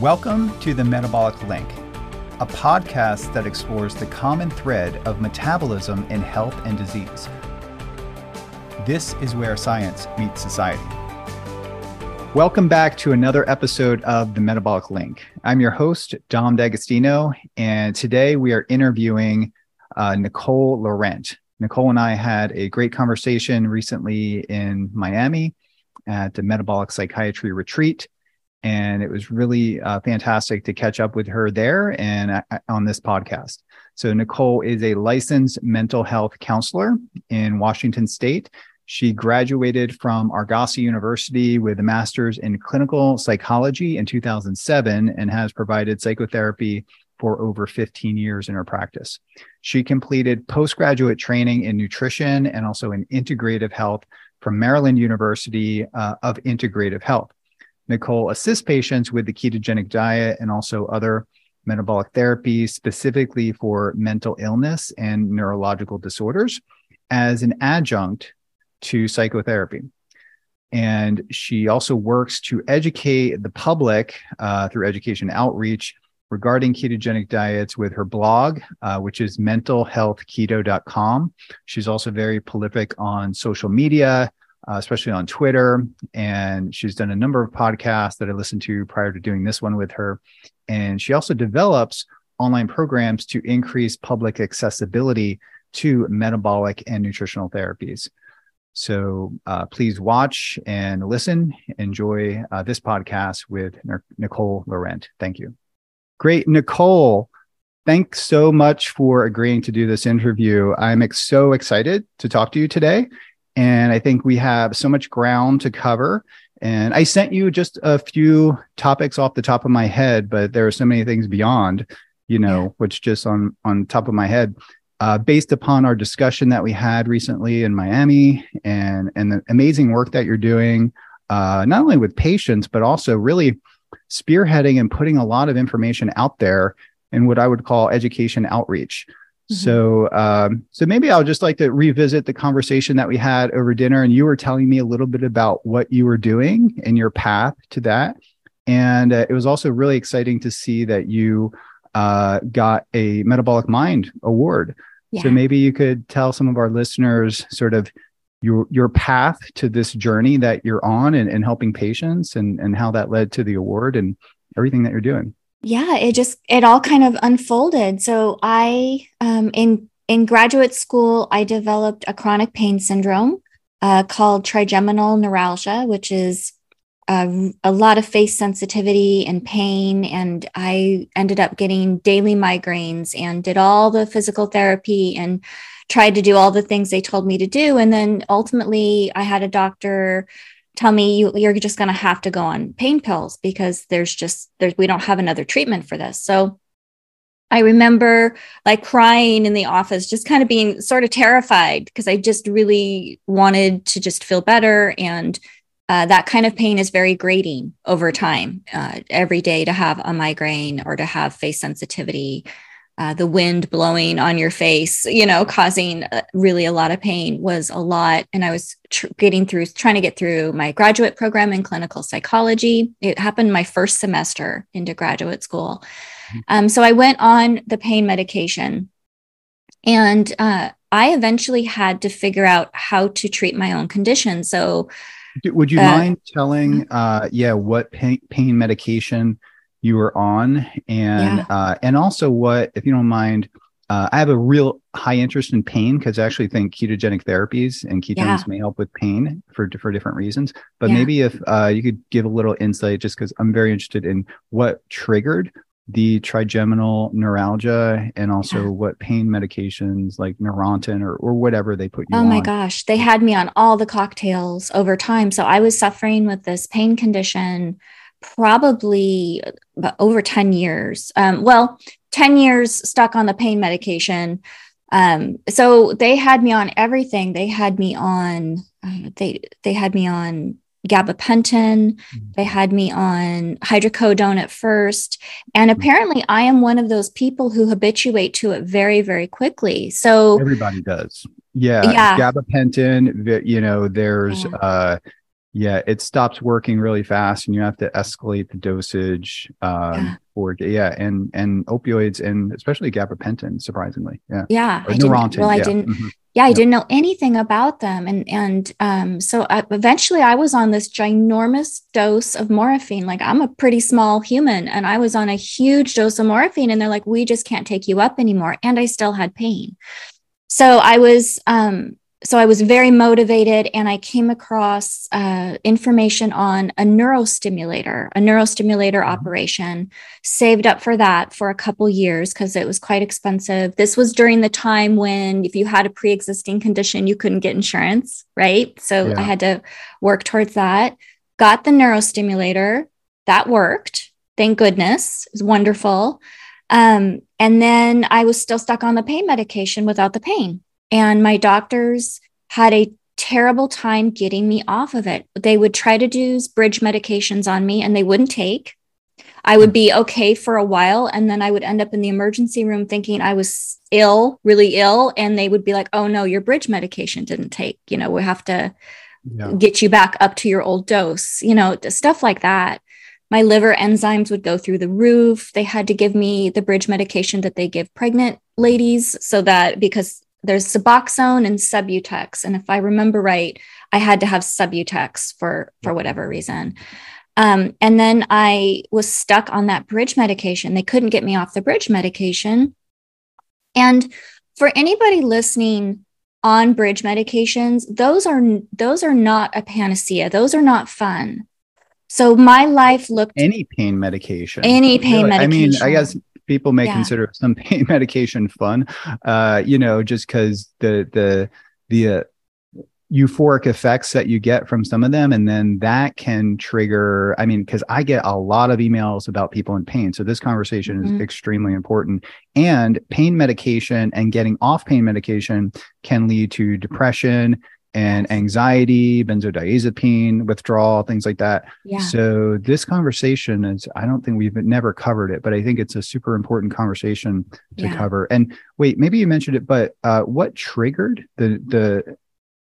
Welcome to the Metabolic Link, a podcast that explores the common thread of metabolism in health and disease. This is where science meets society. Welcome back to another episode of the Metabolic Link. I'm your host, Dom D'Agostino, and today we are interviewing uh, Nicole Laurent. Nicole and I had a great conversation recently in Miami at the Metabolic Psychiatry Retreat. And it was really uh, fantastic to catch up with her there and uh, on this podcast. So, Nicole is a licensed mental health counselor in Washington State. She graduated from Argosy University with a master's in clinical psychology in 2007 and has provided psychotherapy for over 15 years in her practice. She completed postgraduate training in nutrition and also in integrative health from Maryland University uh, of Integrative Health. Nicole assists patients with the ketogenic diet and also other metabolic therapies specifically for mental illness and neurological disorders as an adjunct to psychotherapy. And she also works to educate the public uh, through education outreach regarding ketogenic diets with her blog, uh, which is mentalhealthketo.com. She's also very prolific on social media, uh, especially on Twitter. And she's done a number of podcasts that I listened to prior to doing this one with her. And she also develops online programs to increase public accessibility to metabolic and nutritional therapies. So uh, please watch and listen. Enjoy uh, this podcast with Nicole Laurent. Thank you. Great. Nicole, thanks so much for agreeing to do this interview. I'm ex- so excited to talk to you today. And I think we have so much ground to cover. And I sent you just a few topics off the top of my head, but there are so many things beyond, you know, yeah. which just on on top of my head uh, based upon our discussion that we had recently in Miami and and the amazing work that you're doing, uh, not only with patients but also really spearheading and putting a lot of information out there in what I would call education outreach. Mm-hmm. So, um, so maybe I'll just like to revisit the conversation that we had over dinner, and you were telling me a little bit about what you were doing and your path to that. And uh, it was also really exciting to see that you uh, got a Metabolic Mind award yeah. So maybe you could tell some of our listeners sort of your your path to this journey that you're on and, and helping patients and, and how that led to the award and everything that you're doing. Yeah, it just it all kind of unfolded. So I um in in graduate school, I developed a chronic pain syndrome uh, called trigeminal neuralgia, which is uh, a lot of face sensitivity and pain. And I ended up getting daily migraines and did all the physical therapy and tried to do all the things they told me to do. And then ultimately, I had a doctor tell me you, you're just going to have to go on pain pills because there's just there's we don't have another treatment for this. So I remember like crying in the office, just kind of being sort of terrified because I just really wanted to just feel better and uh, that kind of pain is very grating over time. Uh, every day to have a migraine or to have face sensitivity, uh, the wind blowing on your face, you know, causing uh, really a lot of pain was a lot. And I was tr- getting through, trying to get through my graduate program in clinical psychology. It happened my first semester into graduate school. Mm-hmm. Um, so I went on the pain medication. And uh, I eventually had to figure out how to treat my own condition. So would you uh, mind telling, mm-hmm. uh, yeah, what pain, pain medication you were on, and yeah. uh, and also what, if you don't mind, uh, I have a real high interest in pain because I actually think ketogenic therapies and ketones yeah. may help with pain for for different reasons. But yeah. maybe if uh, you could give a little insight, just because I'm very interested in what triggered the trigeminal neuralgia and also yeah. what pain medications like Neurontin or, or whatever they put you oh on. my gosh, they had me on all the cocktails over time. So I was suffering with this pain condition probably over 10 years. Um, well, 10 years stuck on the pain medication. Um, so they had me on everything. They had me on, uh, they, they had me on gabapentin. Mm-hmm. They had me on hydrocodone at first. And mm-hmm. apparently, I am one of those people who habituate to it very, very quickly. So everybody does. Yeah. yeah. Gabapentin, you know, there's, yeah. uh, yeah, it stops working really fast, and you have to escalate the dosage um, yeah. for yeah, and and opioids, and especially gabapentin. Surprisingly, yeah, yeah, or I didn't, well, I yeah. didn't. Mm-hmm. Yeah, I yep. didn't know anything about them, and and um, so I, eventually I was on this ginormous dose of morphine. Like I'm a pretty small human, and I was on a huge dose of morphine, and they're like, "We just can't take you up anymore," and I still had pain. So I was um, so I was very motivated and I came across uh, information on a neurostimulator, a neurostimulator mm-hmm. operation, saved up for that for a couple years because it was quite expensive. This was during the time when if you had a pre-existing condition, you couldn't get insurance, right? So yeah. I had to work towards that. Got the neurostimulator. That worked. Thank goodness. It was wonderful. Um, and then I was still stuck on the pain medication without the pain. And my doctors had a terrible time getting me off of it. They would try to do bridge medications on me and they wouldn't take. I would hmm. be okay for a while and then I would end up in the emergency room thinking I was ill, really ill and they would be like, "Oh no, your bridge medication didn't take. You know, we have to yeah. get you back up to your old dose." You know, stuff like that. My liver enzymes would go through the roof. They had to give me the bridge medication that they give pregnant ladies so that because there's Suboxone and Subutex. And if I remember right, I had to have Subutex for, for whatever reason. Um, and then I was stuck on that bridge medication. They couldn't get me off the bridge medication. And for anybody listening on bridge medications, those are those are not a panacea. Those are not fun. So my life looked any pain medication. Any pain really? medication. I mean, I guess people may yeah. consider some pain medication fun uh, you know just because the the the uh, euphoric effects that you get from some of them and then that can trigger i mean because i get a lot of emails about people in pain so this conversation mm-hmm. is extremely important and pain medication and getting off pain medication can lead to depression and anxiety, benzodiazepine withdrawal, things like that. Yeah. So this conversation is, I don't think we've never covered it, but I think it's a super important conversation to yeah. cover. And wait, maybe you mentioned it, but uh, what triggered the the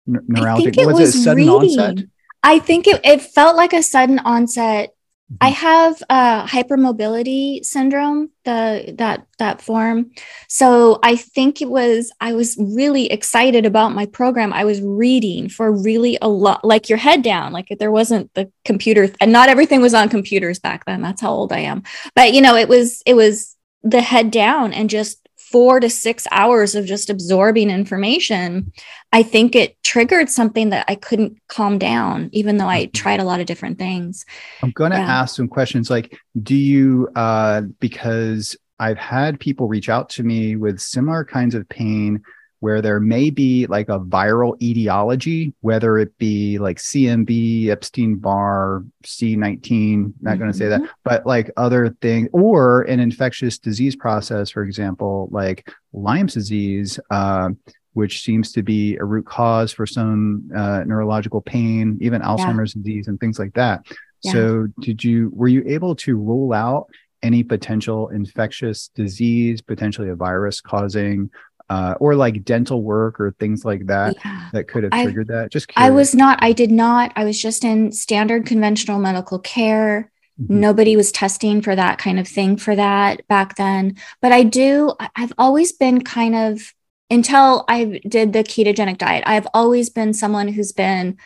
neuralgic? Was, was, it sudden reading. onset? I think it, it felt like a sudden onset I have uh, hypermobility syndrome, the that that form. So I think it was I was really excited about my program. I was reading for really a lot, like your head down, like there wasn't the computer, and not everything was on computers back then. That's how old I am. But you know, it was it was the head down and just four to six hours of just absorbing information, I think it triggered something that I couldn't calm down, even though I mm-hmm. tried a lot of different things. I'm going to yeah. ask some questions like, do you, uh, because I've had people reach out to me with similar kinds of pain where there may be like a viral etiology, whether it be like CMV, Epstein Barr, C19, not mm-hmm. going to say that, mm-hmm. but like other things, or an infectious disease process, for example, like Lyme's disease, uh, which seems to be a root cause for some uh, neurological pain, even Alzheimer's yeah. disease and things like that. Yeah. So, did you were you able to rule out any potential infectious disease, potentially a virus causing uh, or like dental work or things like that yeah. that could have triggered I, that? Just curious. I was not, I did not. I was just in standard conventional medical care. Mm-hmm. Nobody was testing for that kind of thing for that back then. But I do, I've always been kind of, until I did the ketogenic diet, I've always been someone who's been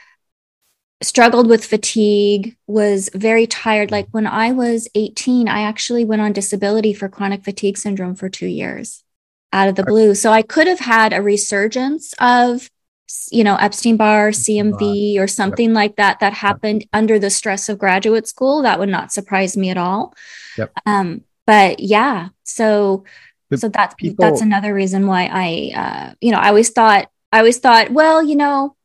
struggled with fatigue, was very tired. Like when I was 18, I actually went on disability for chronic fatigue syndrome for two years out of the blue. So I could have had a resurgence of, you know, Epstein Barr, CMV, or something yep. like that that happened under the stress of graduate school. That would not surprise me at all. Yep. Um, but yeah, so but so that's people, that's another reason why I, uh, you know, I always thought I always thought, well, you know,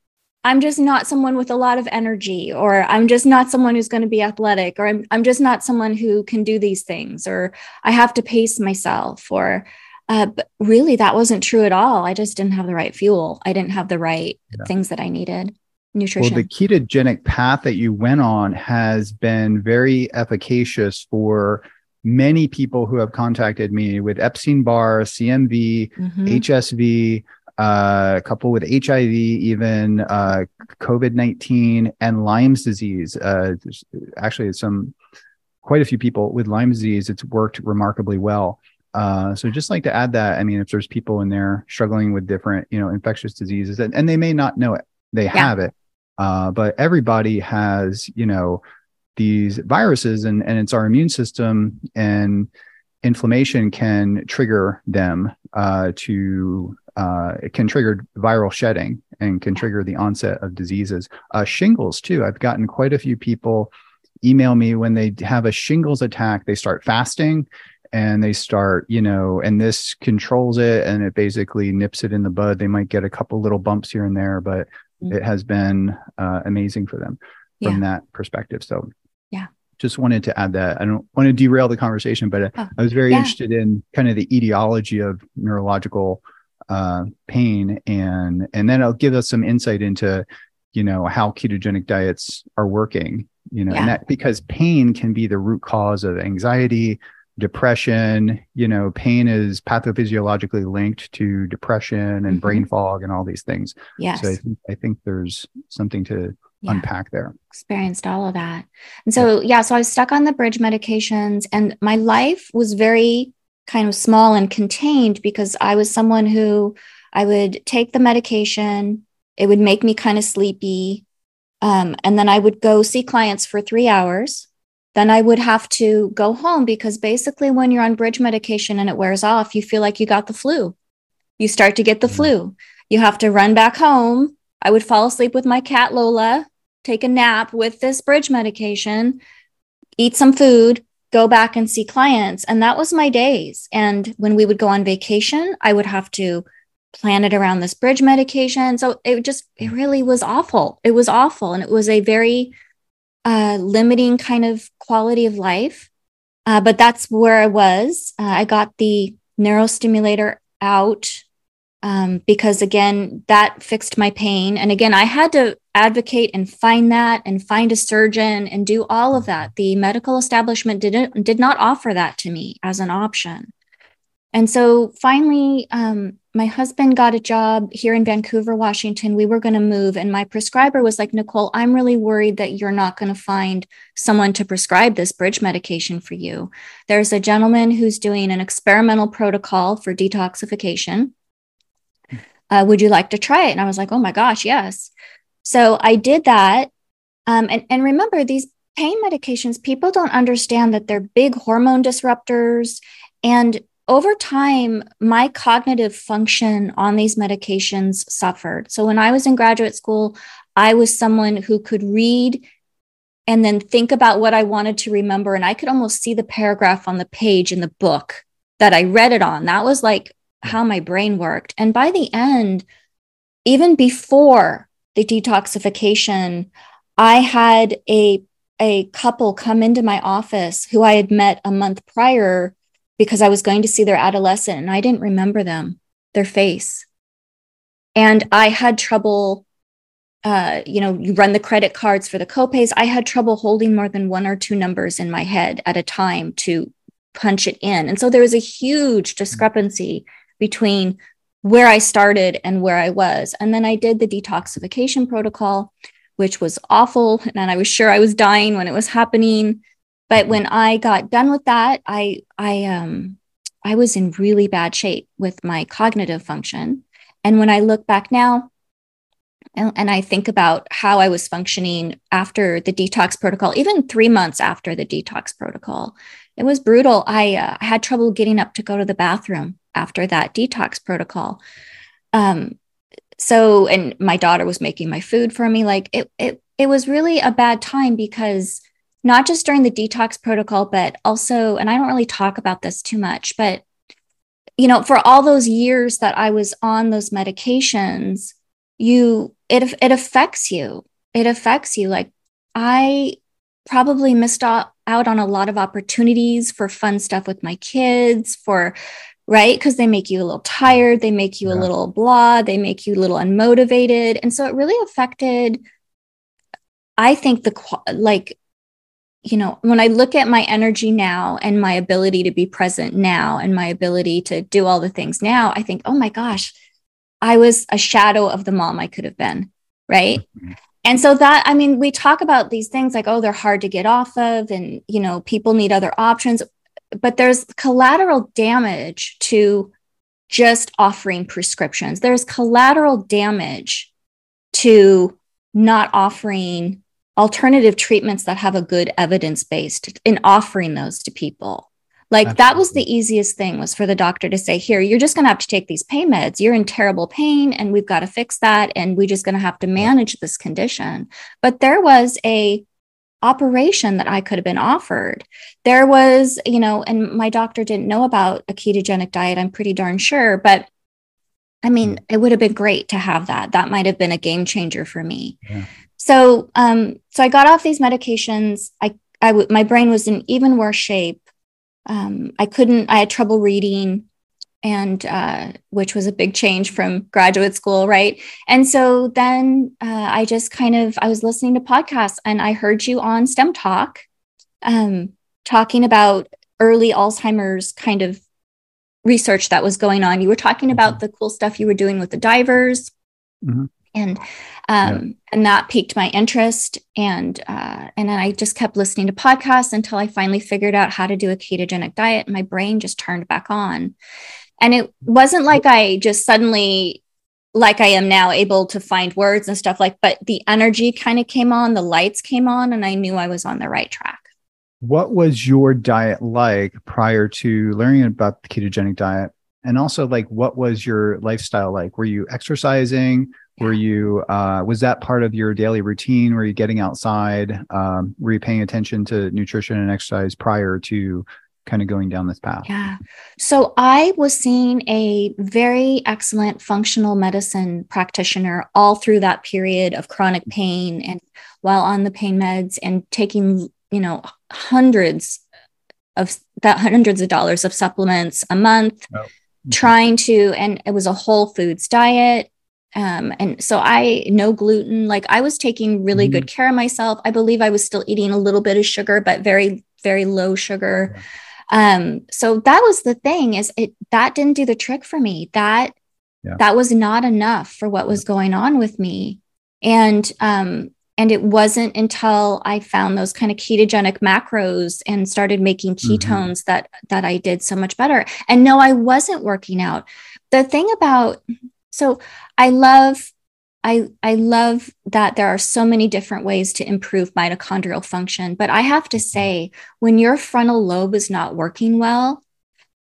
I'm just not someone with a lot of energy, or I'm just not someone who's going to be athletic, or I'm I'm just not someone who can do these things, or I have to pace myself, or uh, but really, that wasn't true at all. I just didn't have the right fuel. I didn't have the right yeah. things that I needed. Nutrition. Well, the ketogenic path that you went on has been very efficacious for many people who have contacted me with Epstein Barr, CMV, mm-hmm. HSV, uh, a couple with HIV, even uh, COVID 19, and Lyme's disease. Uh, actually, some quite a few people with Lyme disease, it's worked remarkably well. Uh, so just like to add that, I mean, if there's people in there struggling with different, you know, infectious diseases, and, and they may not know it, they yeah. have it, uh, but everybody has, you know, these viruses, and and it's our immune system, and inflammation can trigger them uh, to uh, it can trigger viral shedding and can trigger the onset of diseases. Uh, shingles too. I've gotten quite a few people email me when they have a shingles attack. They start fasting and they start, you know, and this controls it and it basically nips it in the bud. They might get a couple little bumps here and there, but mm-hmm. it has been uh, amazing for them from yeah. that perspective. So, yeah, just wanted to add that. I don't want to derail the conversation, but oh, I was very yeah. interested in kind of the etiology of neurological uh, pain, and and then I'll give us some insight into, you know, how ketogenic diets are working. You know, yeah. and that because pain can be the root cause of anxiety, depression you know pain is pathophysiologically linked to depression and mm-hmm. brain fog and all these things yes so i think, I think there's something to yeah. unpack there experienced all of that and so yeah. yeah so i was stuck on the bridge medications and my life was very kind of small and contained because i was someone who i would take the medication it would make me kind of sleepy um, and then i would go see clients for three hours then I would have to go home because basically, when you're on bridge medication and it wears off, you feel like you got the flu. You start to get the mm-hmm. flu. You have to run back home. I would fall asleep with my cat Lola, take a nap with this bridge medication, eat some food, go back and see clients. And that was my days. And when we would go on vacation, I would have to plan it around this bridge medication. So it just, it really was awful. It was awful. And it was a very uh, limiting kind of quality of life. Uh, but that's where I was. Uh, I got the neurostimulator out um, because, again, that fixed my pain. And again, I had to advocate and find that and find a surgeon and do all of that. The medical establishment didn't did not offer that to me as an option. And so finally, um, my husband got a job here in Vancouver, Washington. We were going to move, and my prescriber was like, Nicole, I'm really worried that you're not going to find someone to prescribe this bridge medication for you. There's a gentleman who's doing an experimental protocol for detoxification. Uh, would you like to try it? And I was like, oh my gosh, yes. So I did that. Um, and, and remember, these pain medications, people don't understand that they're big hormone disruptors. And over time, my cognitive function on these medications suffered. So when I was in graduate school, I was someone who could read and then think about what I wanted to remember. And I could almost see the paragraph on the page in the book that I read it on. That was like hmm. how my brain worked. And by the end, even before the detoxification, I had a, a couple come into my office who I had met a month prior because I was going to see their adolescent and I didn't remember them, their face. And I had trouble, uh, you know, you run the credit cards for the copays. I had trouble holding more than one or two numbers in my head at a time to punch it in. And so there was a huge discrepancy between where I started and where I was. And then I did the detoxification protocol, which was awful. And I was sure I was dying when it was happening. But when I got done with that, I I um I was in really bad shape with my cognitive function. And when I look back now, and, and, I think about how I was functioning after the detox protocol, even three months after the detox protocol, it was brutal. I, uh, had trouble getting up to go to the bathroom after that detox protocol. Um, so, and my daughter was making my food for me. Like it, it, it was really a bad time because not just during the detox protocol, but also, and I don't really talk about this too much, but you know, for all those years that I was on those medications, you it it affects you. It affects you. Like I probably missed out, on a lot of opportunities for fun stuff with my kids, for right because they make you a little tired, they make you yeah. a little blah, they make you a little unmotivated, and so it really affected. I think the like you know, when I look at my energy now and my ability to be present now and my ability to do all the things now, I think, oh my gosh, I was a shadow of the mom I could have been. Right. Mm-hmm. And so that, I mean, we talk about these things like, oh, they're hard to get off of, and, you know, people need other options. But there's collateral damage to just offering prescriptions. There's collateral damage to not offering alternative treatments that have a good evidence based in offering those to people. Like Absolutely. that was the easiest thing was for the doctor to say, here, you're just going to have to take these pain meds. You're in terrible pain and we've got to fix that. And we're just going to have to manage this condition. But there was a operation that I could have been offered. There was, you know, and my doctor didn't know about a ketogenic diet, I'm pretty darn sure, but I mean, hmm. it would have been great to have that. That might have been a game changer for me. Yeah. So, um, so I got off these medications. I, I, w- my brain was in even worse shape. Um, I couldn't. I had trouble reading and uh, which was a big change from graduate school right and so then uh, i just kind of i was listening to podcasts and i heard you on STEM-Talk um, talking about early alzheimer's kind of research that was going on you were talking about mm-hmm. the cool stuff you were doing with the divers mm-hmm. And um, yeah. and that piqued my interest and uh, and then i just kept listening to podcasts until i finally figured out how to do a ketogenic diet and my brain just turned back on and it wasn't like I just suddenly, like I am now, able to find words and stuff like, but the energy kind of came on, the lights came on, and I knew I was on the right track. What was your diet like prior to learning about the ketogenic diet? And also, like, what was your lifestyle like? Were you exercising? Were you, uh, was that part of your daily routine? Were you getting outside? Um, were you paying attention to nutrition and exercise prior to kind of going down this path? Yeah. So I was seeing a very excellent functional medicine practitioner all through that period of chronic pain and while on the pain meds and taking, you know, hundreds of that hundreds of dollars of supplements a month, oh. trying to, and it was a whole foods diet. Um, and so I no gluten, like I was taking really mm-hmm. good care of myself. I believe I was still eating a little bit of sugar, but very, very low sugar. Yeah um so that was the thing is it that didn't do the trick for me that yeah. that was not enough for what was going on with me and um and it wasn't until i found those kind of ketogenic macros and started making mm-hmm. ketones mm-hmm. that that i did so much better and no i wasn't working out the thing about so i love I, I love that there are so many different ways to improve mitochondrial function. But I have to mm-hmm. say, when your frontal lobe is not working well,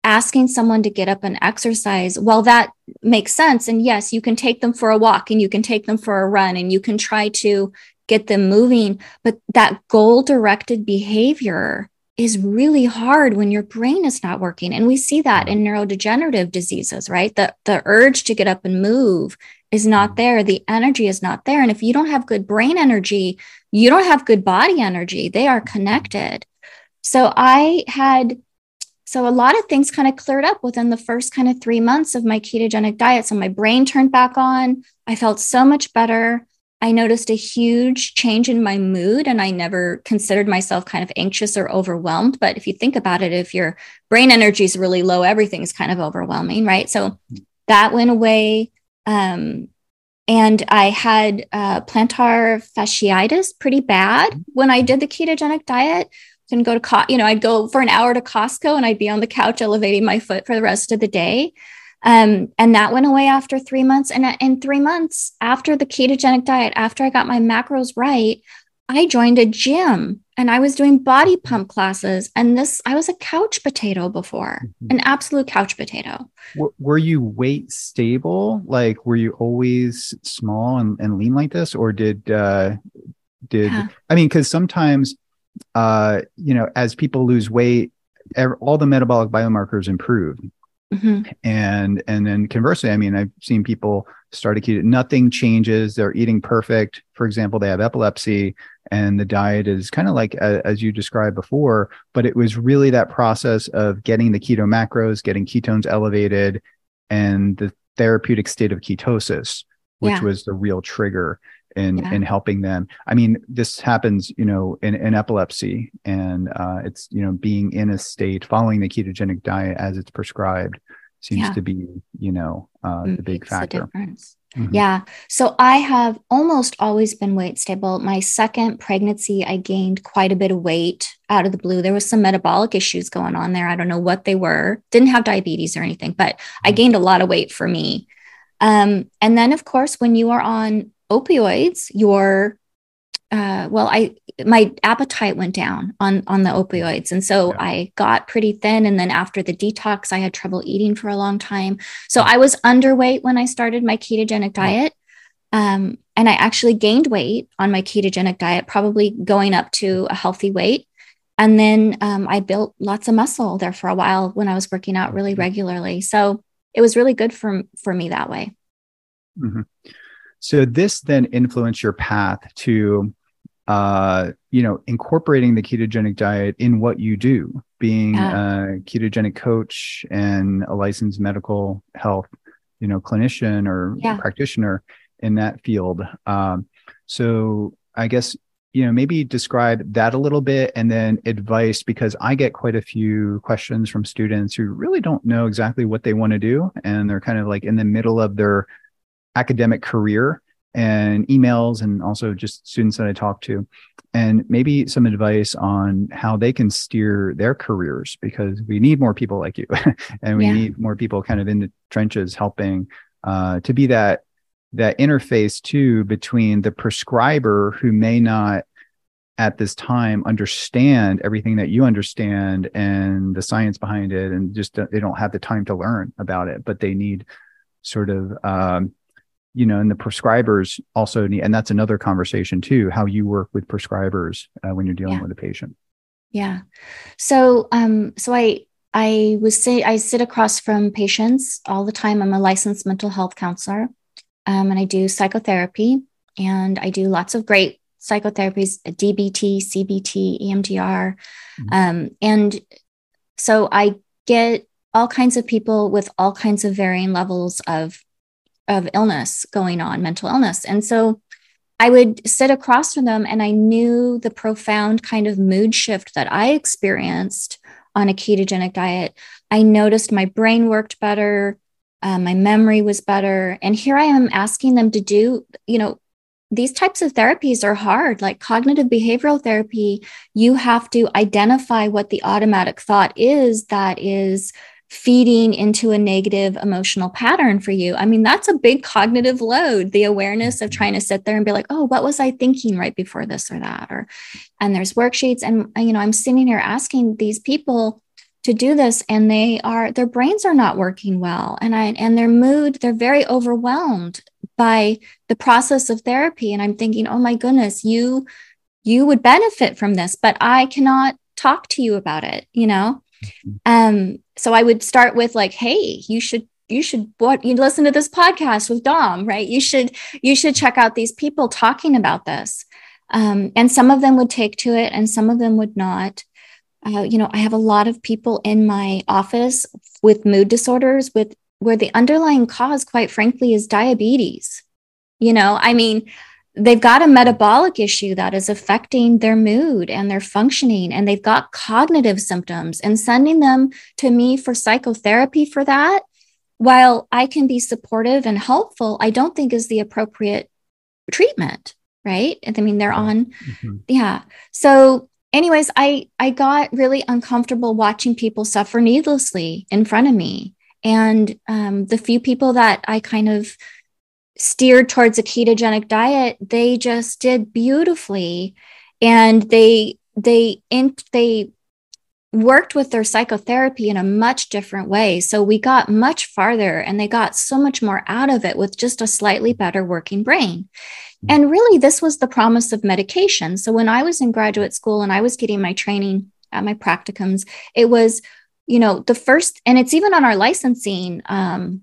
asking someone to get up and exercise, well, that makes sense. And yes, you can take them for a walk and you can take them for a run and you can try to get them moving. But that goal directed behavior is really hard when your brain is not working. And we see that in neurodegenerative diseases, right? The, the urge to get up and move is not mm-hmm. there. The energy is not there. And if you don't have good brain energy, you don't have good body energy. They are connected. So I had, so a lot of things kind of cleared up within the first kind of three months of my ketogenic diet. So my brain turned back on. I felt so much better. I noticed a huge change in my mood, and I never considered myself kind of anxious or overwhelmed. But if you think about it, if your brain energy is really low, everything's kind of overwhelming, right? So mm-hmm. that went away. Um, and I had uh, plantar fasciitis pretty bad when I did the ketogenic diet. Didn't go to, co- you know, I'd go for an hour to Costco and I'd be on the couch elevating my foot for the rest of the day. Um, and that went away after three months. And in three months after the ketogenic diet, after I got my macros right, I joined a gym and I was doing body pump classes. And this, I was a couch potato before, mm-hmm. an absolute couch potato. W- were you weight stable? Like, were you always small and, and lean like this? Or did, uh, did, yeah. I mean, because sometimes, uh, you know, as people lose weight, all the metabolic biomarkers improve. Mm-hmm. And and then conversely, I mean, I've seen people start a keto, nothing changes. They're eating perfect. For example, they have epilepsy, and the diet is kind of like uh, as you described before. But it was really that process of getting the keto macros, getting ketones elevated, and the therapeutic state of ketosis, which yeah. was the real trigger in yeah. in helping them i mean this happens you know in, in epilepsy and uh, it's you know being in a state following the ketogenic diet as it's prescribed seems yeah. to be, you know, uh, the big factor. Mm-hmm. Yeah. So I have almost always been weight stable. My second pregnancy, I gained quite a bit of weight out of the blue. There was some metabolic issues going on there. I don't know what they were. Didn't have diabetes or anything, but mm-hmm. I gained a lot of weight for me. Um, and then, of course, when you are on opioids, your uh, well, I my appetite went down on on the opioids, and so yeah. I got pretty thin. And then after the detox, I had trouble eating for a long time. So I was underweight when I started my ketogenic diet, um, and I actually gained weight on my ketogenic diet, probably going up to a healthy weight. And then um, I built lots of muscle there for a while when I was working out really mm-hmm. regularly. So it was really good for for me that way. Mm-hmm. So this then influenced your path to uh, you know, incorporating the ketogenic diet in what you do, being yeah. a ketogenic coach and a licensed medical health, you know, clinician or yeah. practitioner in that field. Um, so I guess you know maybe describe that a little bit and then advice because i get quite a few questions from students who really don't know exactly what they want to do and they're kind of like in the middle of their academic career and emails and also just students that I talk to and maybe some advice on how they can steer their careers because we need more people like you and we yeah. need more people kind of in the trenches helping uh, to be that that interface too between the prescriber who may not at this time understand everything that you understand and the science behind it and just they don't have the time to learn about it but they need sort of um, you know, and the prescribers also need, and that's another conversation too, how you work with prescribers uh, when you're dealing yeah. with a patient. Yeah. So, um, so I, I was say I sit across from patients all the time. I'm a licensed mental health counselor, um, and I do psychotherapy, and I do lots of great psychotherapies: DBT, CBT, EMDR, mm-hmm. um, and so I get all kinds of people with all kinds of varying levels of of illness going on, mental illness. And so I would sit across from them and I knew the profound kind of mood shift that I experienced on a ketogenic diet. I noticed my brain worked better, uh, my memory was better. And here I am asking them to do, you know, these types of therapies are hard. Like cognitive behavioral therapy, you have to identify what the automatic thought is that is feeding into a negative emotional pattern for you. I mean, that's a big cognitive load, the awareness of trying to sit there and be like, oh, what was I thinking right before this or that? Or, and there's worksheets. And, uh, you know, I'm sitting here asking these people to do this and they are, their brains are not working well. And I, and their mood, they're very overwhelmed by the process of therapy. And I'm thinking, oh my goodness, you, you would benefit from this, but I cannot talk to you about it, you know? Um, so I would start with like, hey, you should you should what you listen to this podcast with Dom, right? You should you should check out these people talking about this. Um, and some of them would take to it, and some of them would not. Uh, you know, I have a lot of people in my office with mood disorders, with where the underlying cause, quite frankly, is diabetes. You know, I mean, they've got a metabolic issue that is affecting their mood and their functioning and they've got cognitive symptoms and sending them to me for psychotherapy for that while i can be supportive and helpful i don't think is the appropriate treatment right? I mean they're on mm-hmm. yeah. So anyways i i got really uncomfortable watching people suffer needlessly in front of me and um, the few people that i kind of steered towards a ketogenic diet, they just did beautifully. And they, they, in, they worked with their psychotherapy in a much different way. So we got much farther and they got so much more out of it with just a slightly better working brain. Hmm. And really, this was the promise of medication. So when I was in graduate school and I was getting my training at my practicums, it was, you know, the first, and it's even on our licensing, um,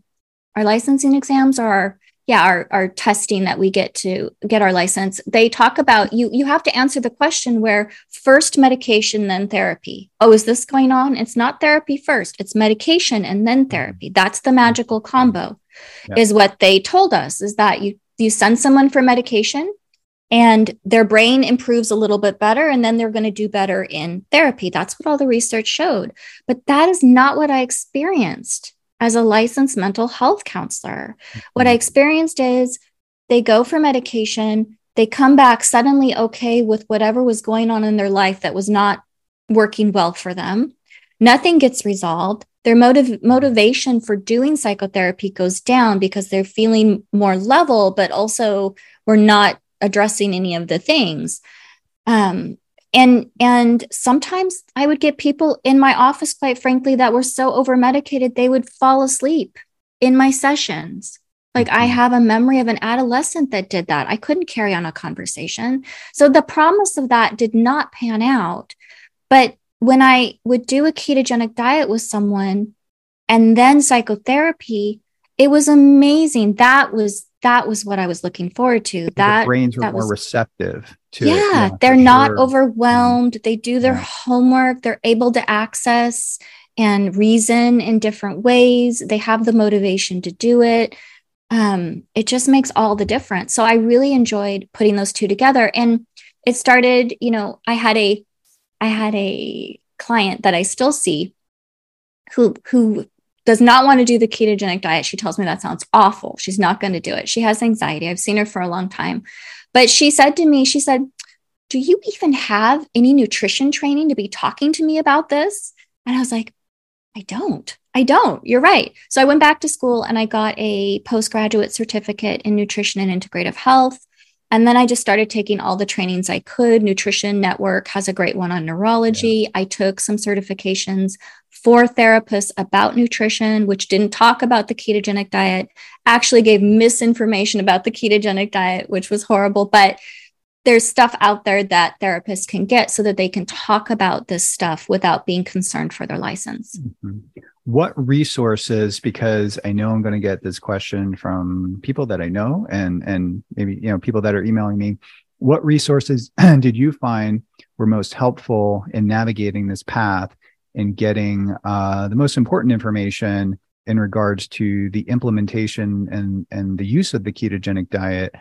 our licensing exams are yeah our, our testing that we get to get our license they talk about you you have to answer the question where first medication then therapy. Oh is this going on? It's not therapy first it's medication and then mm-hmm. therapy. That's the magical mm-hmm. combo yeah. is what they told us is that you you send someone for medication and their brain improves a little bit better and then they're going to do better in therapy. That's what all the research showed. But that is not what i experienced as a licensed mental health counselor. Mm-hmm. What I experienced is they go for medication, they come back suddenly okay with whatever was going on in their life that was not working well for them. Nothing gets resolved. Their motive, motivation for doing psychotherapy goes down because they're feeling more level, but also we're not addressing any of the things. Um, and and sometimes i would get people in my office quite frankly that were so over medicated they would fall asleep in my sessions. Like i mm-hmm. have a memory of an adolescent that did that. I couldn't carry on a conversation. So the promise of that did not pan out. But when i would do a ketogenic diet with someone and then psychotherapy it was amazing. That was that was what I was looking forward to. That brains were more was, receptive to yeah, they're not sure. overwhelmed. They do their yeah. homework. They're able to access and reason in different ways. They have the motivation to do it. Um, it just makes all the difference. So I really enjoyed putting those two together. And it started, you know, I had a I had a client that I still see who who does not want to do the ketogenic diet. She tells me that sounds awful. She's not going to do it. She has anxiety. I've seen her for a long time. But she said to me, she said, Do you even have any nutrition training to be talking to me about this? And I was like, I don't. I don't. You're right. So I went back to school and I got a postgraduate certificate in nutrition and integrative health. And then I just started taking all the trainings I could. Nutrition Network has a great one on neurology. Yeah. I took some certifications for therapists about nutrition, which didn't talk about the ketogenic diet, actually gave misinformation about the ketogenic diet, which was horrible. But there's stuff out there that therapists can get so that they can talk about this stuff without being concerned for their license. Mm-hmm. What resources, because I know I'm going to get this question from people that I know and and maybe you know people that are emailing me. What resources did you find were most helpful in navigating this path in getting uh, the most important information in regards to the implementation and, and the use of the ketogenic diet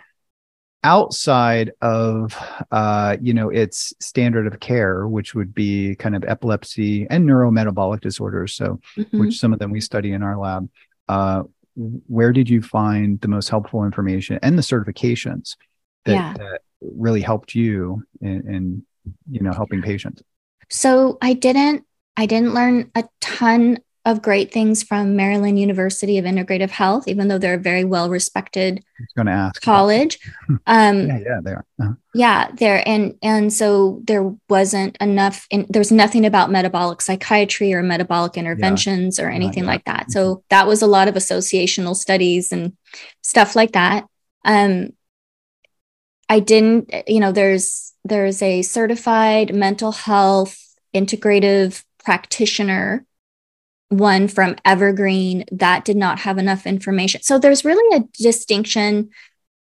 outside of uh, you know its standard of care which would be kind of epilepsy and neurometabolic disorders so mm-hmm. which some of them we study in our lab uh, where did you find the most helpful information and the certifications that, yeah. that really helped you in, in you know helping patients so i didn't I didn't learn a ton of great things from Maryland University of Integrative Health, even though they're a very well respected going to ask college. Um, yeah, yeah, they are. Uh-huh. Yeah, there and and so there wasn't enough. In, there's nothing about metabolic psychiatry or metabolic interventions yeah. or anything like that. So mm-hmm. that was a lot of associational studies and stuff like that. Um, I didn't, you know, there's there's a certified mental health integrative practitioner one from Evergreen that did not have enough information. So there's really a distinction.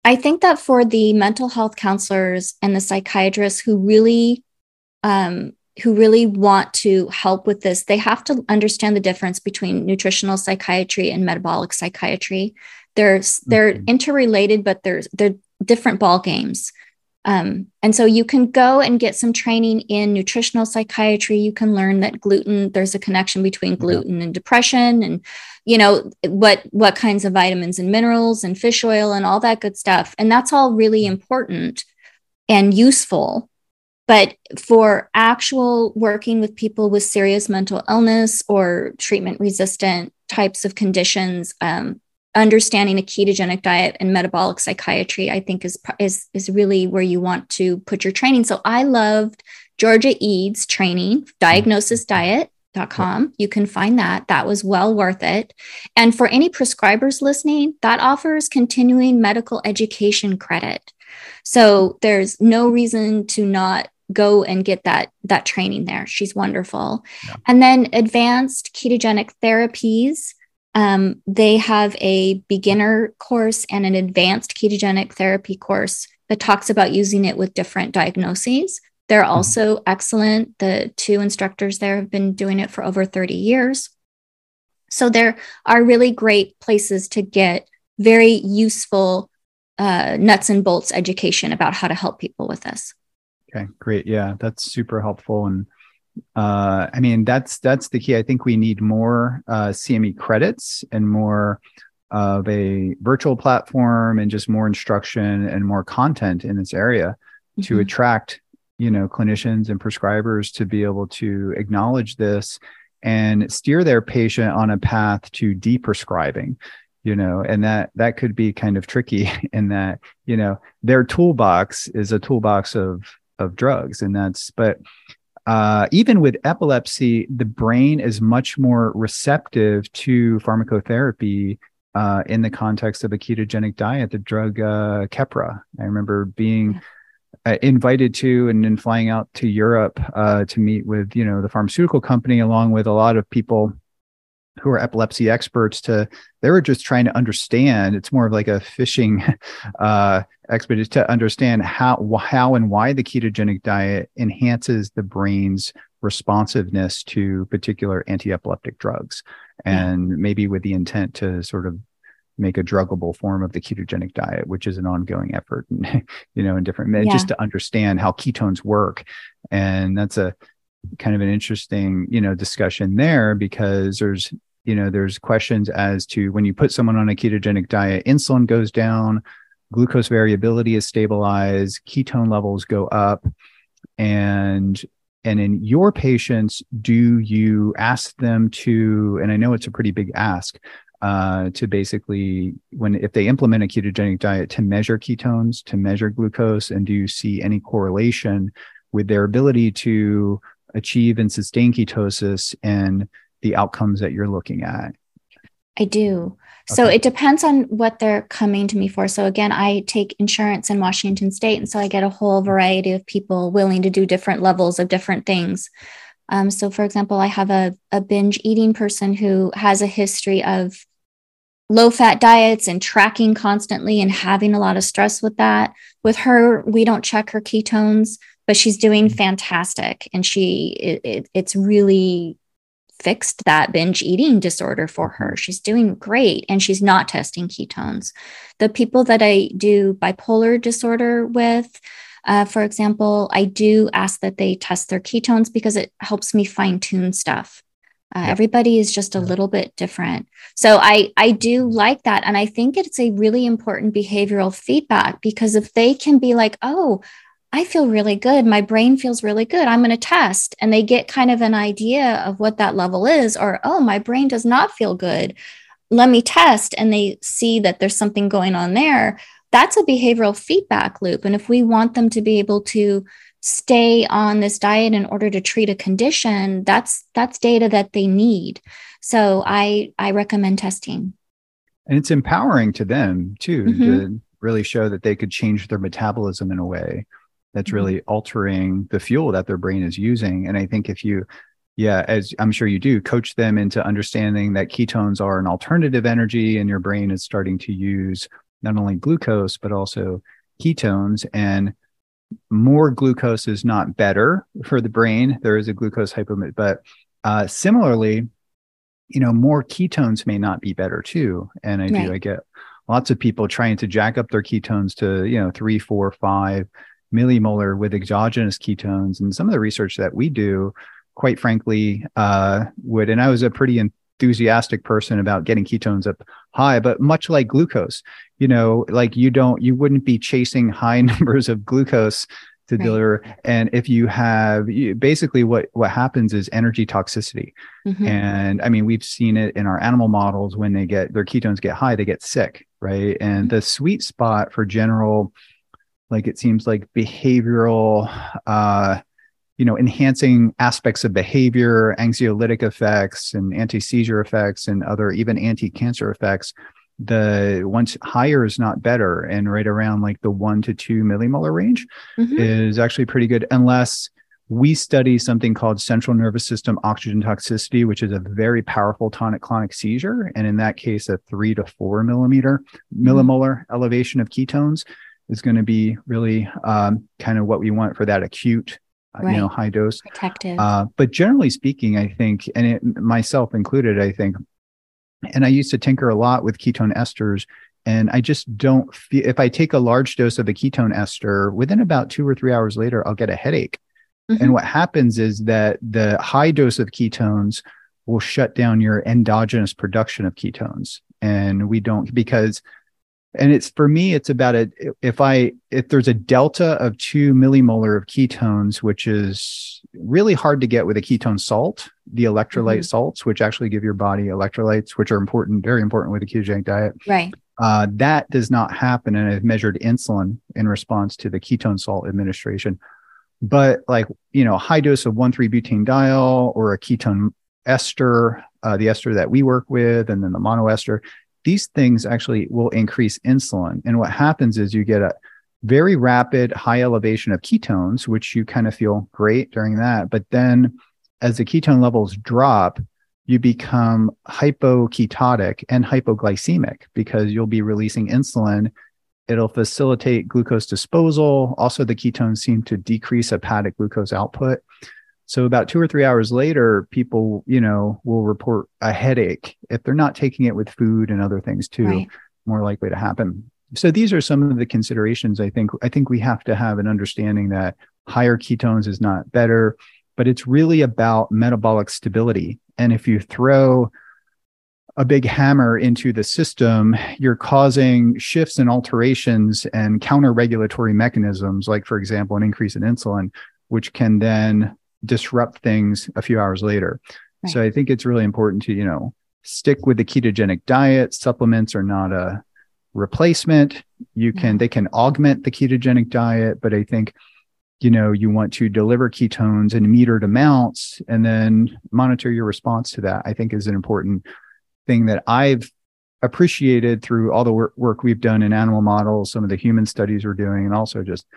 I think that for the mental health counselors and the psychiatrists who really um, who really want to help with this, they have to understand the difference between nutritional psychiatry and metabolic psychiatry. They're they're mm-hmm. interrelated, but there's they're different ball games. Um, and so you can go and get some training in nutritional psychiatry. You can learn that gluten, there's a connection between gluten and depression and you know what what kinds of vitamins and minerals and fish oil and all that good stuff. And that's all really important and useful. But for actual working with people with serious mental illness or treatment resistant types of conditions, um, understanding a ketogenic diet and metabolic psychiatry i think is is is really where you want to put your training. So i loved Georgia Ede's training diagnosisdiet.com mm-hmm. you can find that. That was well worth it. And for any prescribers listening that offers continuing medical education credit. So there's no reason to not go and get that that training there. She's wonderful. Yeah. and then advanced ketogenic therapies um, they have a beginner course and an advanced ketogenic therapy course that talks about using it with different diagnoses. They're mm-hmm. also excellent. The two instructors there have been doing it for over 30 years. So there are really great places to get very useful uh, nuts and bolts education about how to help people with this. Okay, great. Yeah, that's super helpful. And uh, I mean, that's that's the key. I think we need more uh, CME credits and more of a virtual platform and just more instruction and more content in this area mm-hmm. to attract you know clinicians and prescribers to be able to acknowledge this and steer their patient on a path to deprescribing you know and that that could be kind of tricky in that you know their toolbox is a toolbox of of drugs and that's but uh, even with epilepsy the brain is much more receptive to pharmacotherapy uh, in the context of a ketogenic diet the drug uh, keppra. I remember being uh, invited to and then flying out to Europe uh, to meet with you know the pharmaceutical company along with a lot of people who are epilepsy experts to they were just trying to understand it's more of like a fishing uh expedition to understand how how and why the ketogenic diet enhances the brain's responsiveness to particular anti-epileptic drugs and yeah. maybe with the intent to sort of make a druggable form of the ketogenic diet, which is an ongoing effort, and you know, in different, yeah. just to understand how ketones work. And that's a kind of an interesting, you know, discussion there because there's, you know, there's questions as to when you put someone on a ketogenic diet, insulin goes down, glucose variability is stabilized, ketone levels go up. And and in your patients, do you ask them to, and I know it's a pretty big ask, uh, to basically when if they implement a ketogenic diet to measure ketones to measure glucose and do you see any correlation with their ability to achieve and sustain ketosis and the outcomes that you're looking at? I do. So okay. it depends on what they're coming to me for. So again i take insurance in washington state and so i get a whole variety of people willing to do different levels of different things. Um, so, for example, I have a, a binge eating person who has a history of low fat diets and tracking constantly and having a lot of stress with that. With her, we don't check her ketones, but she's doing mm-hmm. fantastic. And she, it, it, it's really fixed that binge eating disorder for her. She's doing great and she's not testing ketones. The people that I do bipolar disorder with, uh, for example, I do ask that they test their ketones because it helps me fine tune stuff. Uh, yeah. Everybody is just a little bit different. So I, I do like that. And I think it's a really important behavioral feedback because if they can be like, oh, I feel really good. My brain feels really good. I'm going to test. And they get kind of an idea of what that level is, or, oh, my brain does not feel good. Let me test. And they see that there's something going on there that's a behavioral feedback loop. And if we want them to be able to stay on this diet in order to treat a condition, that's that's data that they need. So I I recommend testing. And it's empowering to them too mm-hmm. to really show that they could change their metabolism in a way that's mm-hmm. really altering the fuel that their brain is using. And I think if you yeah, as I'm sure you do, coach them into understanding that ketones are an alternative energy and your brain is starting to use not only glucose, but also ketones. And more glucose is not better for the brain. There is a glucose hypometabolism, but uh, similarly, you know, more ketones may not be better too. And I right. do, I get lots of people trying to jack up their ketones to, you know, three, four, five millimolar with exogenous ketones. And some of the research that we do, quite frankly, uh, would, and I was a pretty enthusiastic person about getting ketones up high, but much like glucose, you know, like you don't, you wouldn't be chasing high numbers of glucose to right. deliver. And if you have you, basically what what happens is energy toxicity. Mm-hmm. And I mean, we've seen it in our animal models when they get their ketones get high, they get sick, right? And mm-hmm. the sweet spot for general, like it seems like behavioral uh you know enhancing aspects of behavior anxiolytic effects and anti-seizure effects and other even anti-cancer effects the once higher is not better and right around like the one to two millimolar range mm-hmm. is actually pretty good unless we study something called central nervous system oxygen toxicity which is a very powerful tonic clonic seizure and in that case a three to four millimeter mm-hmm. millimolar elevation of ketones is going to be really um, kind of what we want for that acute right. you know high dose protective uh, but generally speaking i think and it, myself included i think and i used to tinker a lot with ketone esters and i just don't feel if i take a large dose of a ketone ester within about two or three hours later i'll get a headache Mm-hmm. And what happens is that the high dose of ketones will shut down your endogenous production of ketones. And we don't because and it's for me it's about it if i if there's a delta of 2 millimolar of ketones which is really hard to get with a ketone salt the electrolyte mm-hmm. salts which actually give your body electrolytes which are important very important with a ketogenic diet. Right. Uh, that does not happen and i've measured insulin in response to the ketone salt administration. But like you know a high dose of 1,3-butanediol or a ketone ester uh, the ester that we work with and then the monoester these things actually will increase insulin. And what happens is you get a very rapid high elevation of ketones, which you kind of feel great during that. But then as the ketone levels drop, you become hypoketotic and hypoglycemic because you'll be releasing insulin. It'll facilitate glucose disposal. Also, the ketones seem to decrease hepatic glucose output. So about two or three hours later, people, you know, will report a headache if they're not taking it with food and other things too, right. more likely to happen. So these are some of the considerations I think I think we have to have an understanding that higher ketones is not better, but it's really about metabolic stability. And if you throw a big hammer into the system, you're causing shifts and alterations and counter regulatory mechanisms, like, for example, an increase in insulin, which can then disrupt things a few hours later. Right. So I think it's really important to, you know, stick with the ketogenic diet. Supplements are not a replacement. You can, yeah. they can augment the ketogenic diet, but I think, you know, you want to deliver ketones in metered amounts and then monitor your response to that, I think is an important thing that I've appreciated through all the work, work we've done in animal models, some of the human studies we're doing, and also just